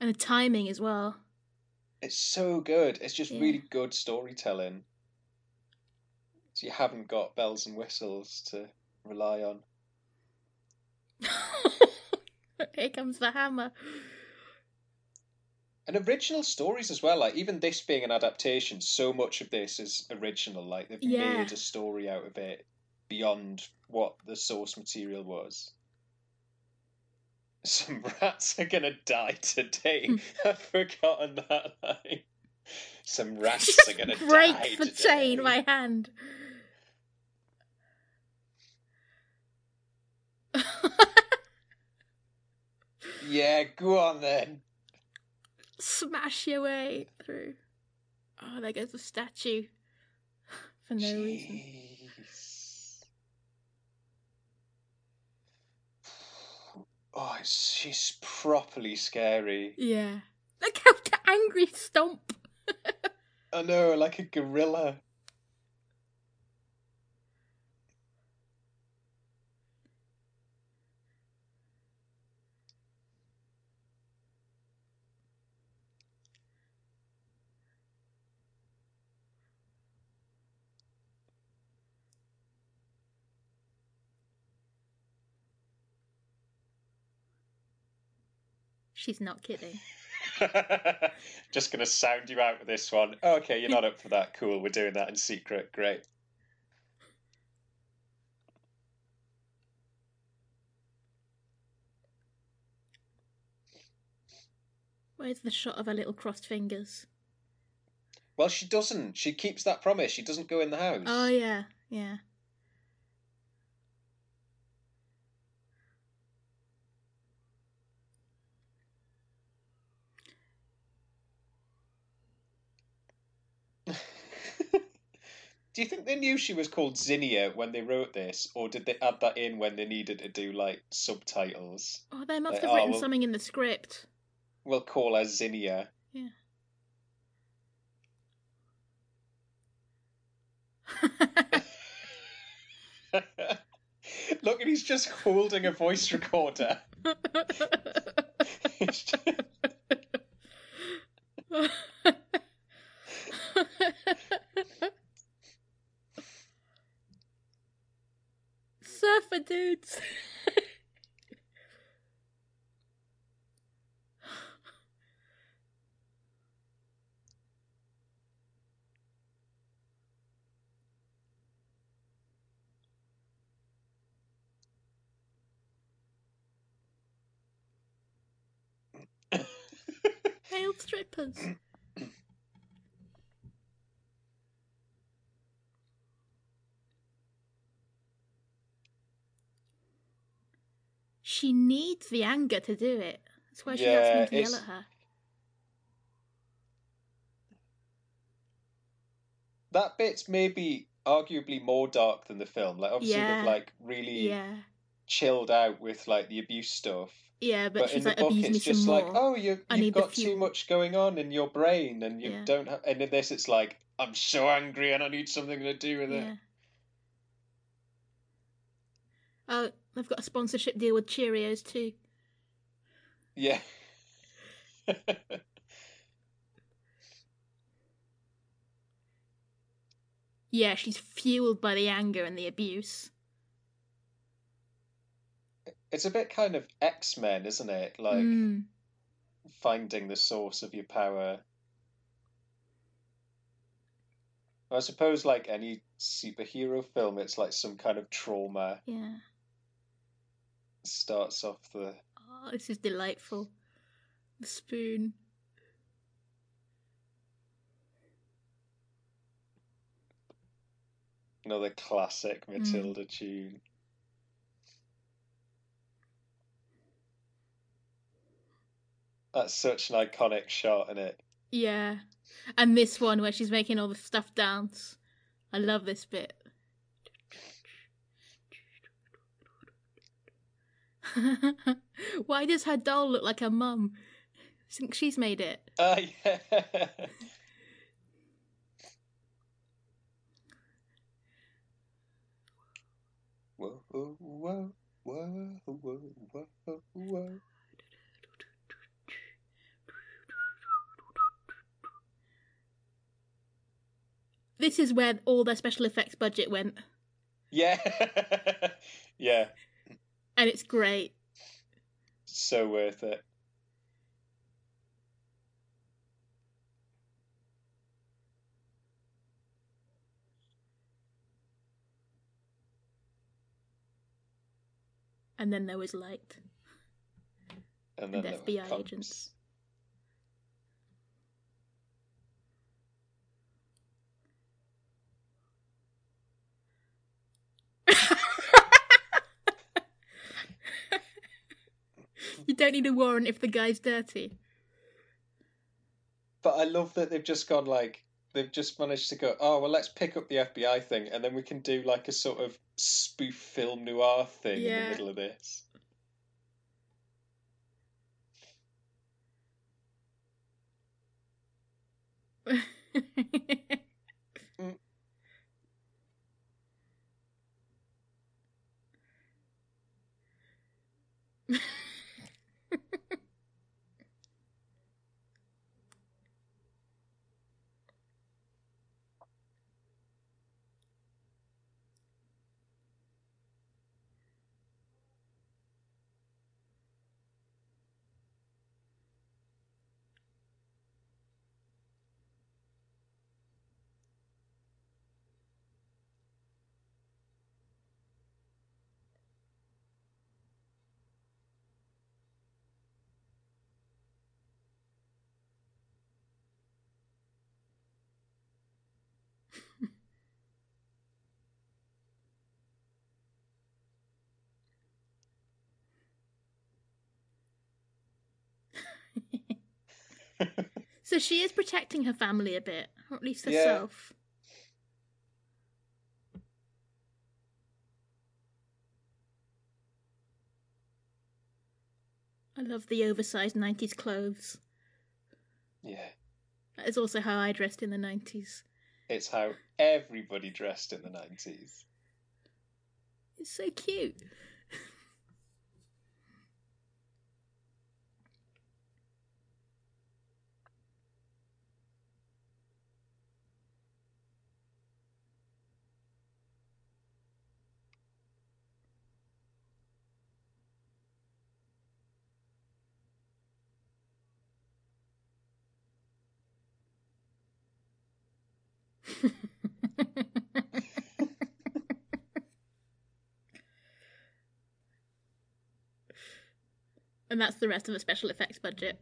And the timing as well. It's so good. It's just Yeah. really good storytelling. So you haven't got bells and whistles to rely on. [LAUGHS] Here comes the hammer. And original stories as well. Like even this being an adaptation, so much of this is original. Like they've Yeah. made a story out of it beyond what the source material was. [LAUGHS] Some rats are gonna die today. Hmm. [LAUGHS] I've forgotten that line. Some [LAUGHS] rats are gonna break die the today. chain in my hand. Yeah, go on then. Smash your way through. Oh, there goes the statue. For no reason. Oh, she's properly scary. Yeah. Look how the [LAUGHS] angry stomp. [LAUGHS] I know, like a gorilla. She's not kidding. [LAUGHS] Just gonna sound you out with this one. Okay, you're not up for that. Cool, we're doing that in secret. Great. Where's the shot of her little crossed fingers? Well, she doesn't. She keeps that promise. She doesn't go in the house. Oh, yeah, yeah. Do you think they knew she was called Zinnia when they wrote this, or did they add that in when they needed to do like subtitles? Oh, they must Like, have oh, written well- something in the script. We'll call her Zinnia. Yeah. [LAUGHS] Look, and he's just holding a voice recorder. [LAUGHS] [LAUGHS] Just- Surfer dudes. [LAUGHS] Male strippers. She needs the anger to do it. That's why she Yeah, asked me to it's- yell at her. that bit's maybe arguably more dark than the film. Like, obviously, Yeah. they've like really Yeah. chilled out with like the abuse stuff. Yeah, but, But, she's in the book, it's just more. like, oh, you, you've got too much going on in your brain, and you Yeah. don't. have... And in this, it's like, I'm so angry, and I need something to do with yeah. it. Oh, they've got a sponsorship deal with Cheerios too. Yeah. [LAUGHS] Yeah, she's fueled by the anger and the abuse. it's a bit kind of X Men, isn't it? Like Mm. finding the source of your power. I suppose, like any superhero film, it's like some kind of trauma Yeah. Starts off the. Oh, this is delightful. The spoon. Another classic Mm. Matilda tune. That's such an iconic shot in it. Yeah. And this one where she's making all the stuff dance. I love this bit. [LAUGHS] Why does her doll look like her mum? I think she's made it. Uh, yeah. [LAUGHS] This is where all their special effects budget went. Yeah. [LAUGHS] yeah and it's great. so worth it. And then there was light And and then were FBI pumps. agents. You don't need a warrant if the guy's dirty. But I love that they've just gone like they've just managed to go. Oh well, let's pick up the FBI thing, and then we can do like a sort of spoof film noir thing in the middle of this. [LAUGHS] so she is protecting her family a bit, or at least Yeah. herself. I love the oversized 90s clothes. Yeah, That is also how I dressed in the 90s. it's how everybody dressed in the nineties. It's so cute. And that's the rest of the special effects budget.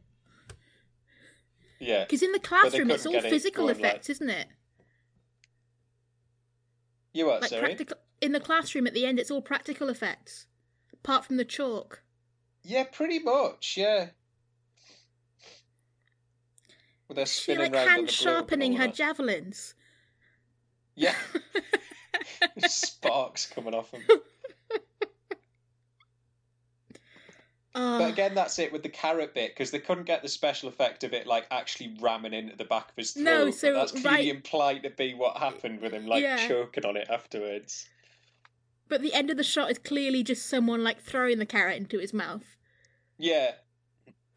Yeah, Because in the classroom, it's all it physical going, like- effects, isn't it? you what? Like sorry. practical. In the classroom at the end, it's all practical effects, apart from the chalk. Yeah, pretty much. Yeah. Well, they're She like hand the sharpening her javelins. Yeah, [LAUGHS] [LAUGHS] sparks coming off them. [LAUGHS] But ah. again, that's it with the carrot bit because they couldn't get the special effect of it like actually ramming into the back of his throat. No, so, that's clearly right- implied to be what happened with him, like Yeah. choking on it afterwards. but the end of the shot is clearly just someone like throwing the carrot into his mouth. Yeah, [LAUGHS]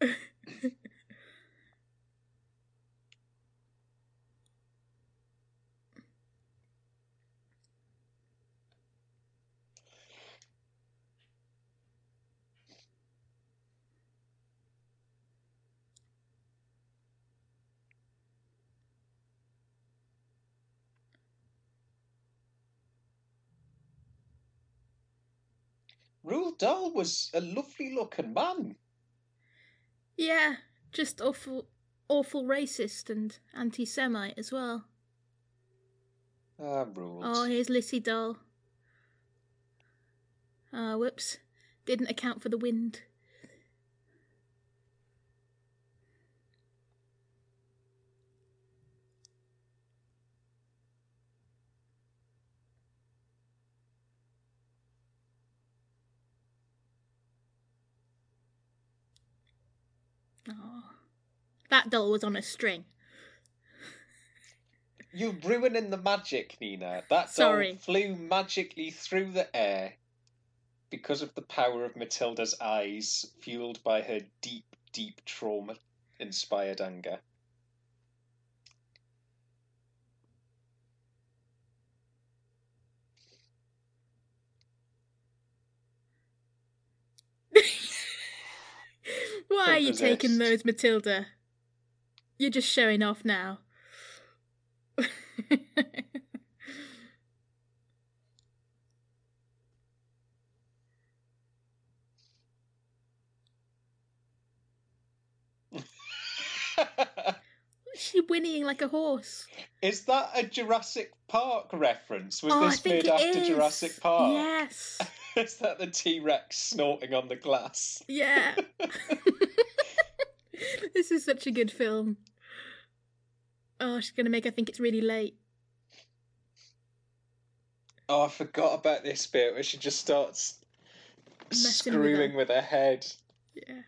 Roald Dahl was a lovely looking man. Yeah, just awful, awful racist and anti-Semite as well. Ah, rules. Oh, here's Lissy Doll. Ah, whoops. Didn't account for the wind. That doll was on a string. You're ruining the magic, Nina. That Sorry. doll flew magically through the air because of the power of Matilda's eyes, fueled by her deep, deep trauma inspired anger. [LAUGHS] Why are you taking those, Matilda? You're just showing off now. [LAUGHS] She's whinnying like a horse. Is that a Jurassic Park reference? Was oh, this made after is. Jurassic Park? Yes. [LAUGHS] Is that the T Rex snorting on the glass? Yeah. [LAUGHS] [LAUGHS] this is such a good film. Oh, she's gonna make her think it's really late. Oh, I forgot about this bit where she just starts Messing with screwing her. with her head. Yeah.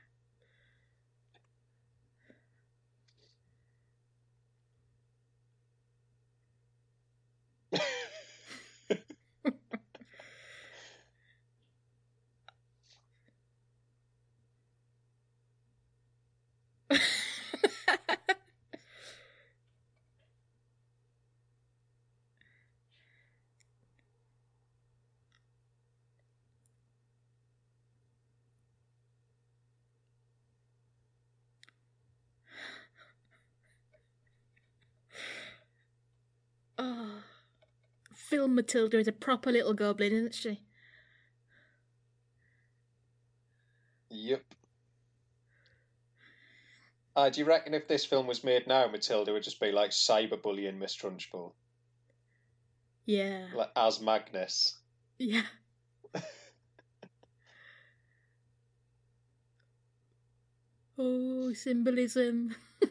oh. Film Matilda is a proper little goblin, isn't she? Yep. Uh, do you reckon if this film was made now, Matilda would just be like cyberbullying Miss Trunchbull, Yeah. like as Magnus? Yeah. [LAUGHS] oh, symbolism. [LAUGHS]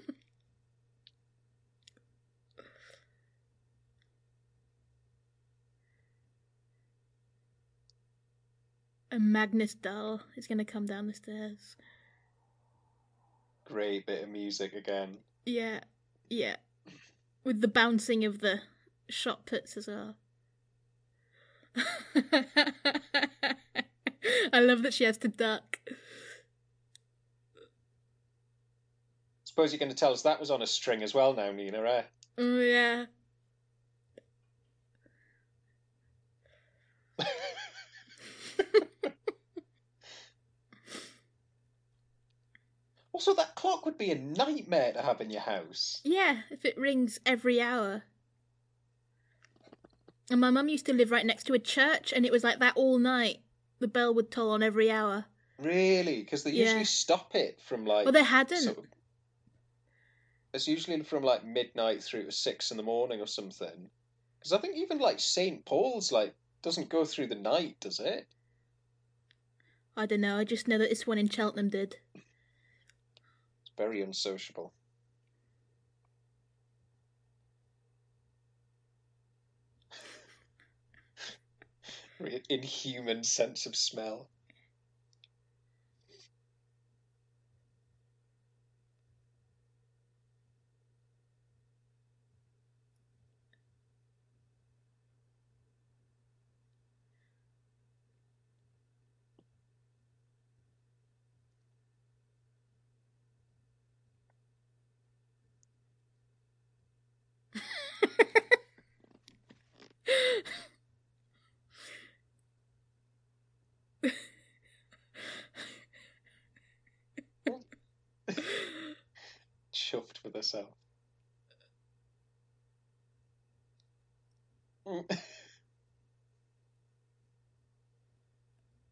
A Magnus doll is going to come down the stairs. Great bit of music again. Yeah, yeah. With the bouncing of the shot puts as well. [LAUGHS] I love that she has to duck. Suppose you're going to tell us that was on a string as well now, Nina, eh? Oh, yeah. Also, that clock would be a nightmare to have in your house. Yeah, if it rings every hour. And my mum used to live right next to a church, and it was like that all night. The bell would toll on every hour. Really? Because they Yeah. usually stop it from like. Well, they hadn't. sort of- it's usually from like midnight through to six in the morning or something. Because I think even like St. Paul's like doesn't go through the night, does it? I don't know, I just know that this one in Cheltenham did. Very unsociable. [LAUGHS] Inhuman sense of smell. Chuffed with herself.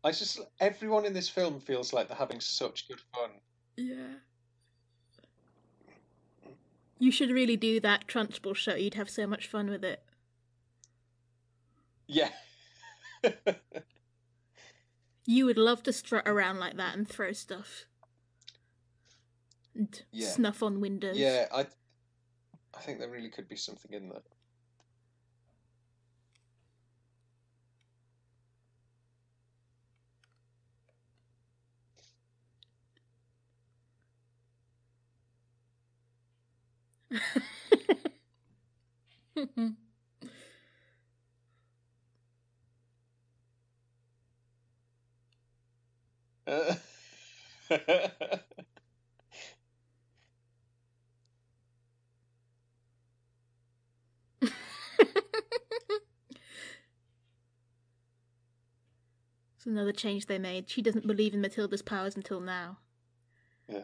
I just everyone in this film feels like they're having such good fun. Yeah. You should really do that Trunchbull show. You'd have so much fun with it. Yeah. [LAUGHS] You would love to strut around like that and throw stuff. And Yeah. snuff on windows. yeah, I I think there really could be something in that. It's another change they made. She doesn't believe in Matilda's powers until now. Yeah.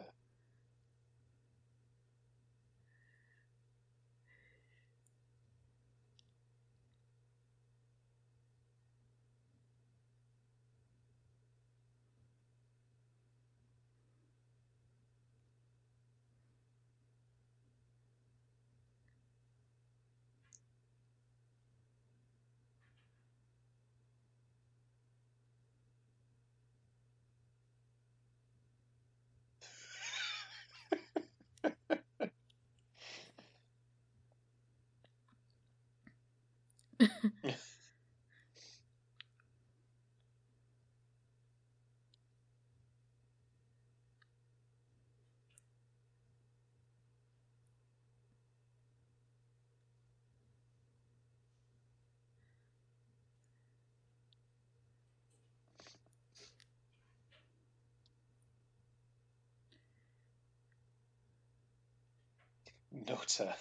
Nutter.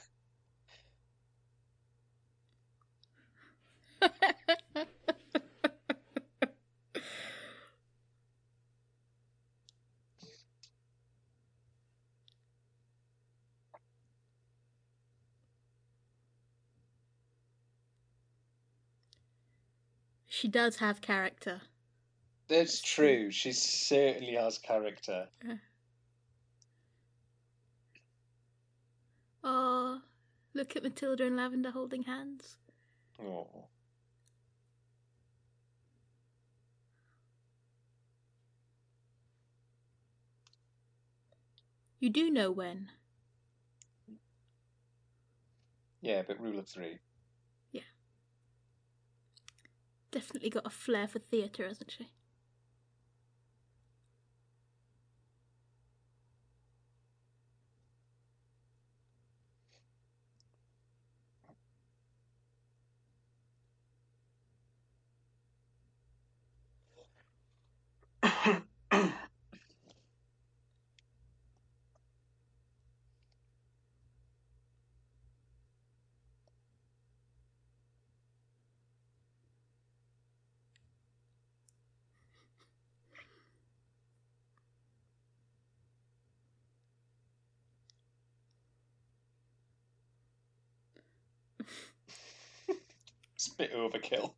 she does have character. That's true. She certainly has character. Oh, look at Matilda and Lavender holding hands. Oh. You do know when. Yeah, but rule of three. Yeah. Definitely got a flair for theatre, hasn't she? [LAUGHS] bit overkill.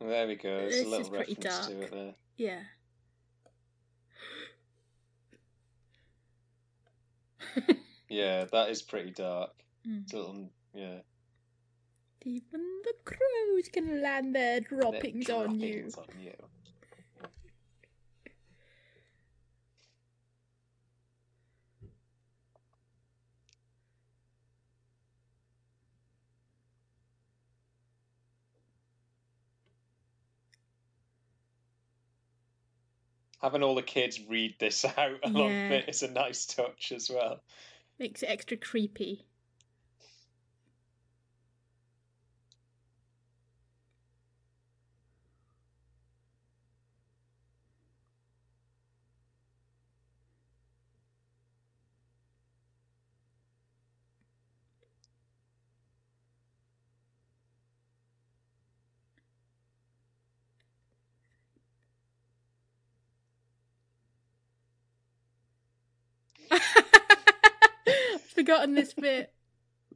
There we go. There's This a little is pretty reference to dark. it there. Yeah. Yeah, that is pretty dark. [LAUGHS] Mm. It's a little, yeah. Even the crows can land their They're droppings on you. on you. Having all the kids read this [LAUGHS] out along Yeah. with it is a nice touch as well. Makes it extra creepy. Forgotten this bit.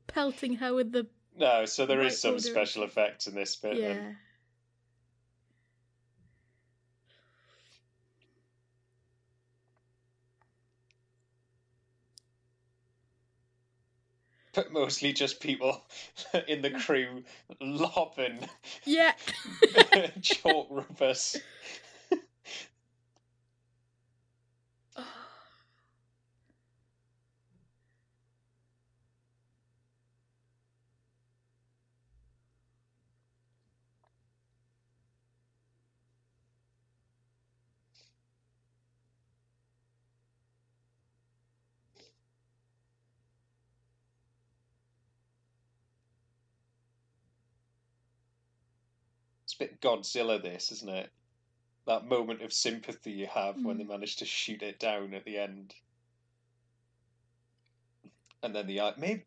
Pelting her with the No, so there is some Order. special effects in this bit. then. yeah. But mostly just people [LAUGHS] in the crew lobbing Yeah. [LAUGHS] chalk rubbers. [LAUGHS] Godzilla, this, isn't it? that moment of sympathy you have when Mm. they manage to shoot it down at the end. And then the eye, maybe,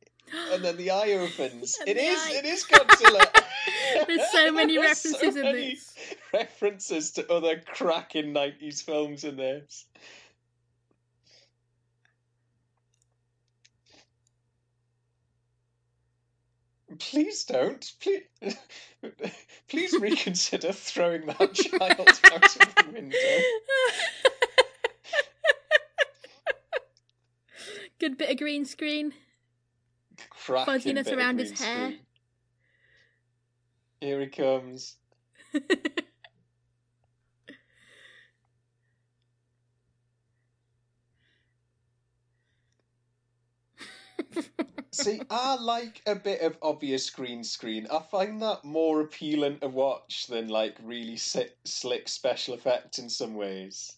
and then the eye opens. [LAUGHS] It is, eye- it is Godzilla. [LAUGHS] There's so many [LAUGHS] There's so references in many this. References to other cracking nineties films in this. Please don't. Please, [LAUGHS] please reconsider throwing that [LAUGHS] child out of the window. Good bit of green screen. Cracking Fuzziness around his hair. screen. Here he comes. [LAUGHS] See, I like a bit of obvious green screen. I find that more appealing to watch than like really si- slick special effects in some ways.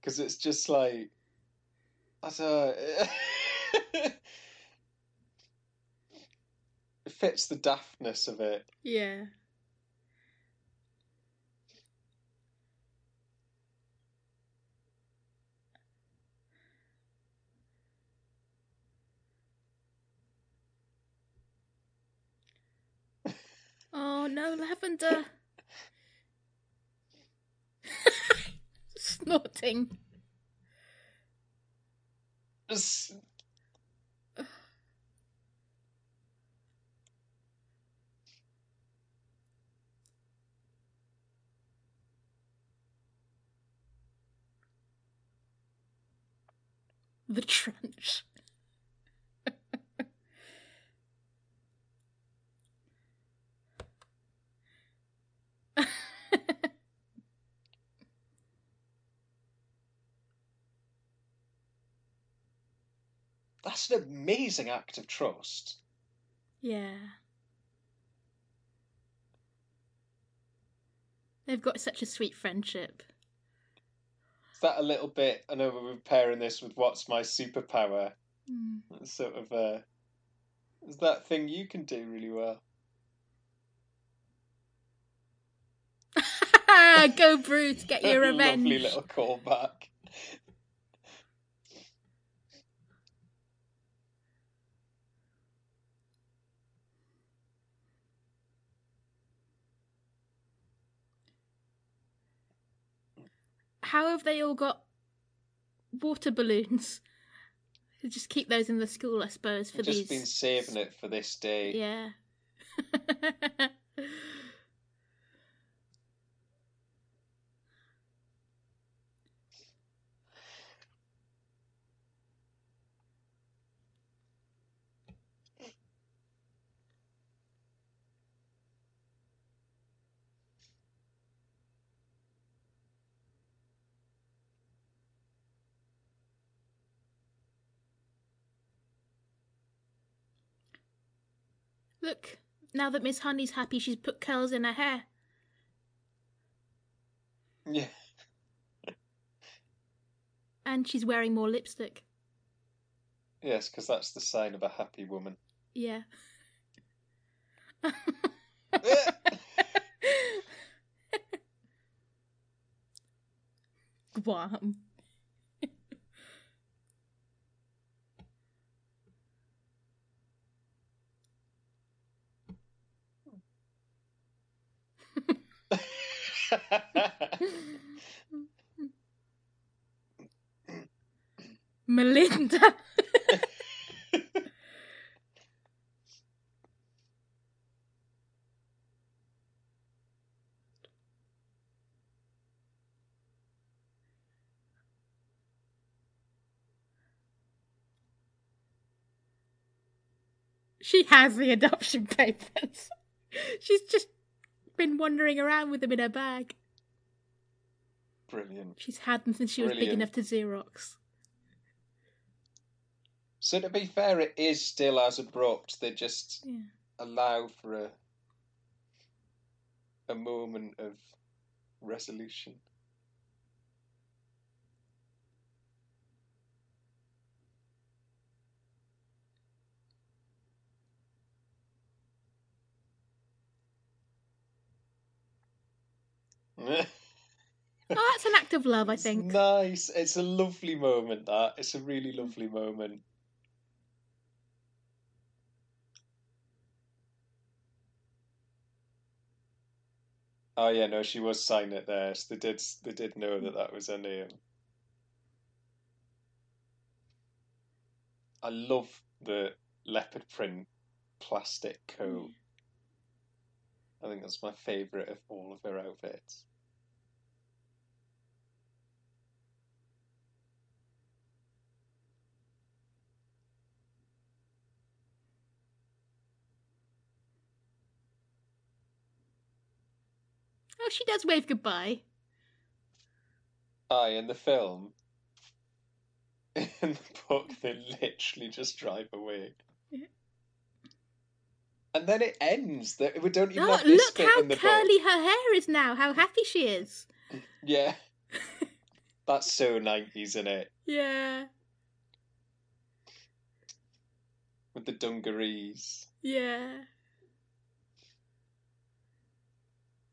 Because it's just like, I don't. [LAUGHS] it fits the daftness of it. yeah. Oh no, lavender. [LAUGHS] Snorting. The trench. That's an amazing act of trust. yeah. They've got such a sweet friendship. Is that a little bit? I know we're pairing this with what's my superpower. Mm. Sort of, uh, is that thing you can do really well? [LAUGHS] Go Bruce, get your [LAUGHS] revenge. Lovely little callback. How have they all got water balloons? [LAUGHS] Just keep those in the school, I suppose, for I've just these. been saving it for this day. Yeah. [LAUGHS] Look, now that Miss Honey's happy, she's put curls in her hair. Yeah. And she's wearing more lipstick. Yes, because that's the sign of a happy woman. Yeah. [LAUGHS] [LAUGHS] Guam. [LAUGHS] Melinda. [LAUGHS] She has the adoption papers. [LAUGHS] She's just been wandering around with them in her bag. Brilliant. She's had them since she was big Brilliant. enough to Xerox. So to be fair, it is still as abrupt. They just Yeah. allow for a a moment of resolution. [LAUGHS] Oh, that's an act of love, I It's think. nice. It's a lovely moment. That it's a really lovely moment. Oh yeah, no, she was signing it there. So they did. They did know that that was her name. I love the leopard print plastic coat. Mm. I think that's my favourite of all of her outfits. Oh, she does wave goodbye. Aye, in the film, [LAUGHS] in the book, they literally just drive away. And then it ends. That we don't even Oh, have this look bit how in the curly book. her hair is now. How happy she is. [LAUGHS] Yeah, that's so nineties, isn't it? [LAUGHS] Yeah, With the dungarees. yeah.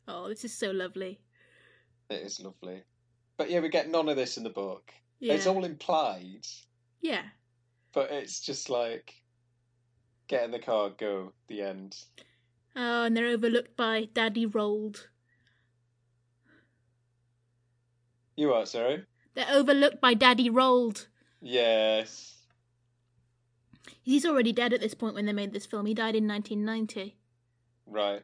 Oh, this is so lovely. It is lovely. But yeah, we get none of this in the book. Yeah, It's all implied, yeah. but it's just like get in the car, go. The end. Oh, and they're overlooked by Daddy Roald. You are sorry. They're overlooked by Daddy Roald. Yes. He's already dead at this point when they made this film. He died in 1990. Right.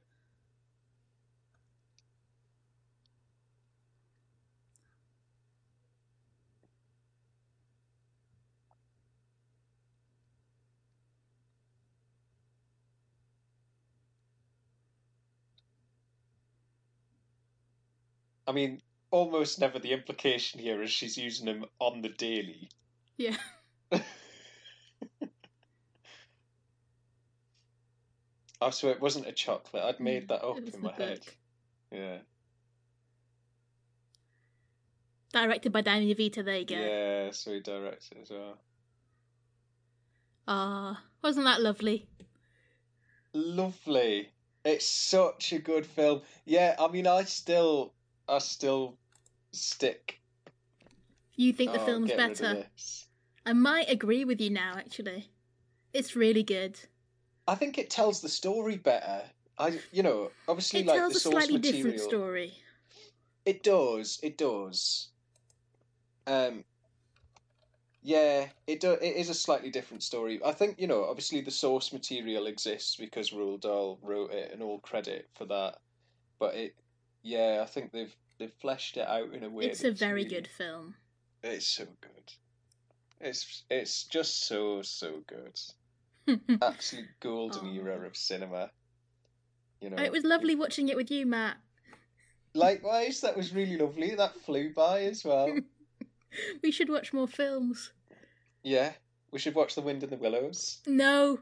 I mean, almost never the implication here is she's using him on the daily. Yeah. [LAUGHS] I swear it wasn't a chocolate. I'd made that up Mm, It was in my head. book. Yeah. Directed by Danny DeVito. There you go. Yeah, so he directed it as well. Ah, wasn't that lovely? Lovely. It's such a good film. Yeah, I mean, I still, I still stick. You think the oh, film's get rid of better? I might agree with you now, actually. It's really good. I think it tells the story better. I, you know, obviously, It like tells the a source slightly material. different story. It does. It does. Um. Yeah, it do, It is a slightly different story. I think you know. Obviously, the source material exists because Roald Dahl wrote it, and all credit for that. But it, yeah, I think they've they've fleshed it out in a way. It's a very really- good film. It's so good. It's it's just so so good. [LAUGHS] Absolute golden Aw. era of cinema. You know, it was lovely watching it with you, Matt. Likewise, that was really lovely. That flew by as well. [LAUGHS] We should watch more films. yeah, we should watch The Wind in the Willows. No.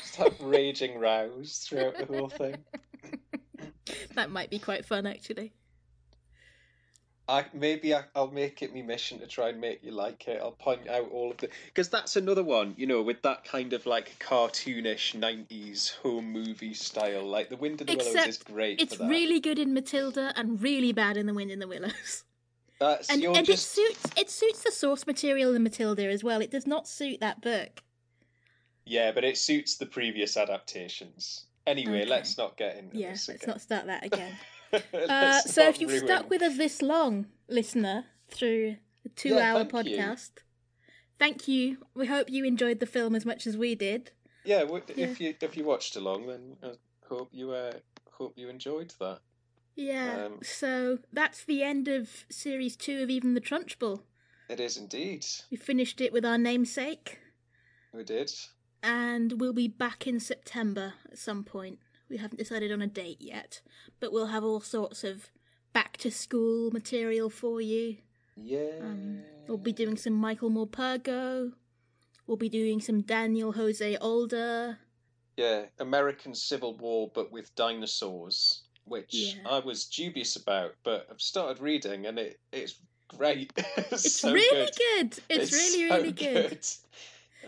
Just have raging rows throughout the whole thing. [LAUGHS] that might be quite fun, actually. I maybe I, I'll make it my mission to try and make you like it. I'll point out all of the because that's another one, you know, with that kind of like cartoonish '90s home movie style. Like The Wind in the Willows is great. It's for that. really good in Matilda and really bad in The Wind in the Willows. That's, And, and just it suits it suits the source material in Matilda as well. It does not suit that book. yeah, but it suits the previous adaptations. Anyway, Okay. let's not get into Yeah, this let's not start that again. [LAUGHS] Uh, so if you've ruin- stuck with us this long, listener, through a two Yeah, hour thank you. podcast, thank you. We hope you enjoyed the film as much as we did. Yeah, Yeah. if you if you watched along, then I hope you uh, hope you enjoyed that. Yeah. Um, so that's the end of series two of Even the Trunchbull. It is indeed. We finished it with our namesake, We did. And we'll be back in September at some point. We haven't decided on a date yet, but we'll have all sorts of back to school material for you. Yeah. Um, we'll be doing some Michael Morpurgo. We'll be doing some Daniel Jose Older. Yeah, American Civil War, but with dinosaurs, which Yeah. I was dubious about, but I've started reading, and it it's great. [LAUGHS] it's It's so really good. good. It's, really, really good.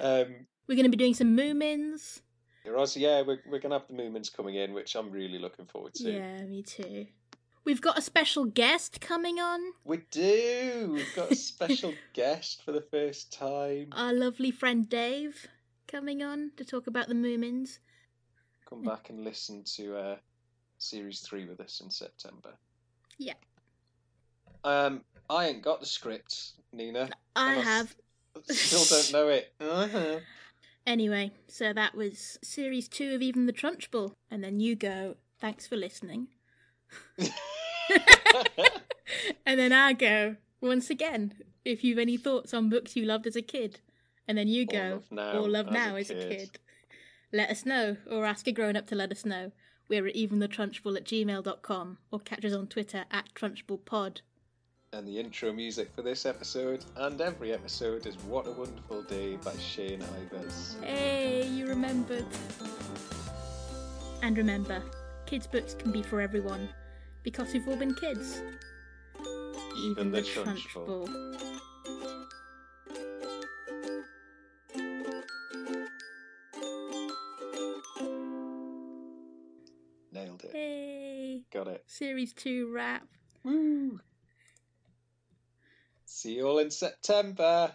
Um, We're going to be doing some Moomins. Roz, yeah, we're we're gonna have the Moomins coming in, which I'm really looking forward to. Yeah, me too. We've got a special guest coming on. We do. We've got a special [LAUGHS] guest for the first time. Our lovely friend Dave coming on to talk about the Moomins. Come back and listen to uh, series three with us in September. Yeah. Um, I ain't got the script, Nina. I have. Still don't know it. [LAUGHS] Uh-huh. Anyway, so that was series two of Even the Trunchbull. And then you go, thanks for listening. [LAUGHS] And then I go, once again, if you've any thoughts on books you loved as a kid. And then you Or go, love now or love as a now as a kid. kid. Let us know, or ask a grown up to let us know. We're at eventhetrunchbull at gmail.com, or catch us on Twitter at trunchbullpod. And the intro music for this episode and every episode is What a Wonderful Day by Shane Ivers. Hey, you remembered. And remember, kids' books can be for everyone, because we've all been kids. Even the Trunchbull. Nailed it. Hey, Got it. series two wrap. Woo! See you all in September.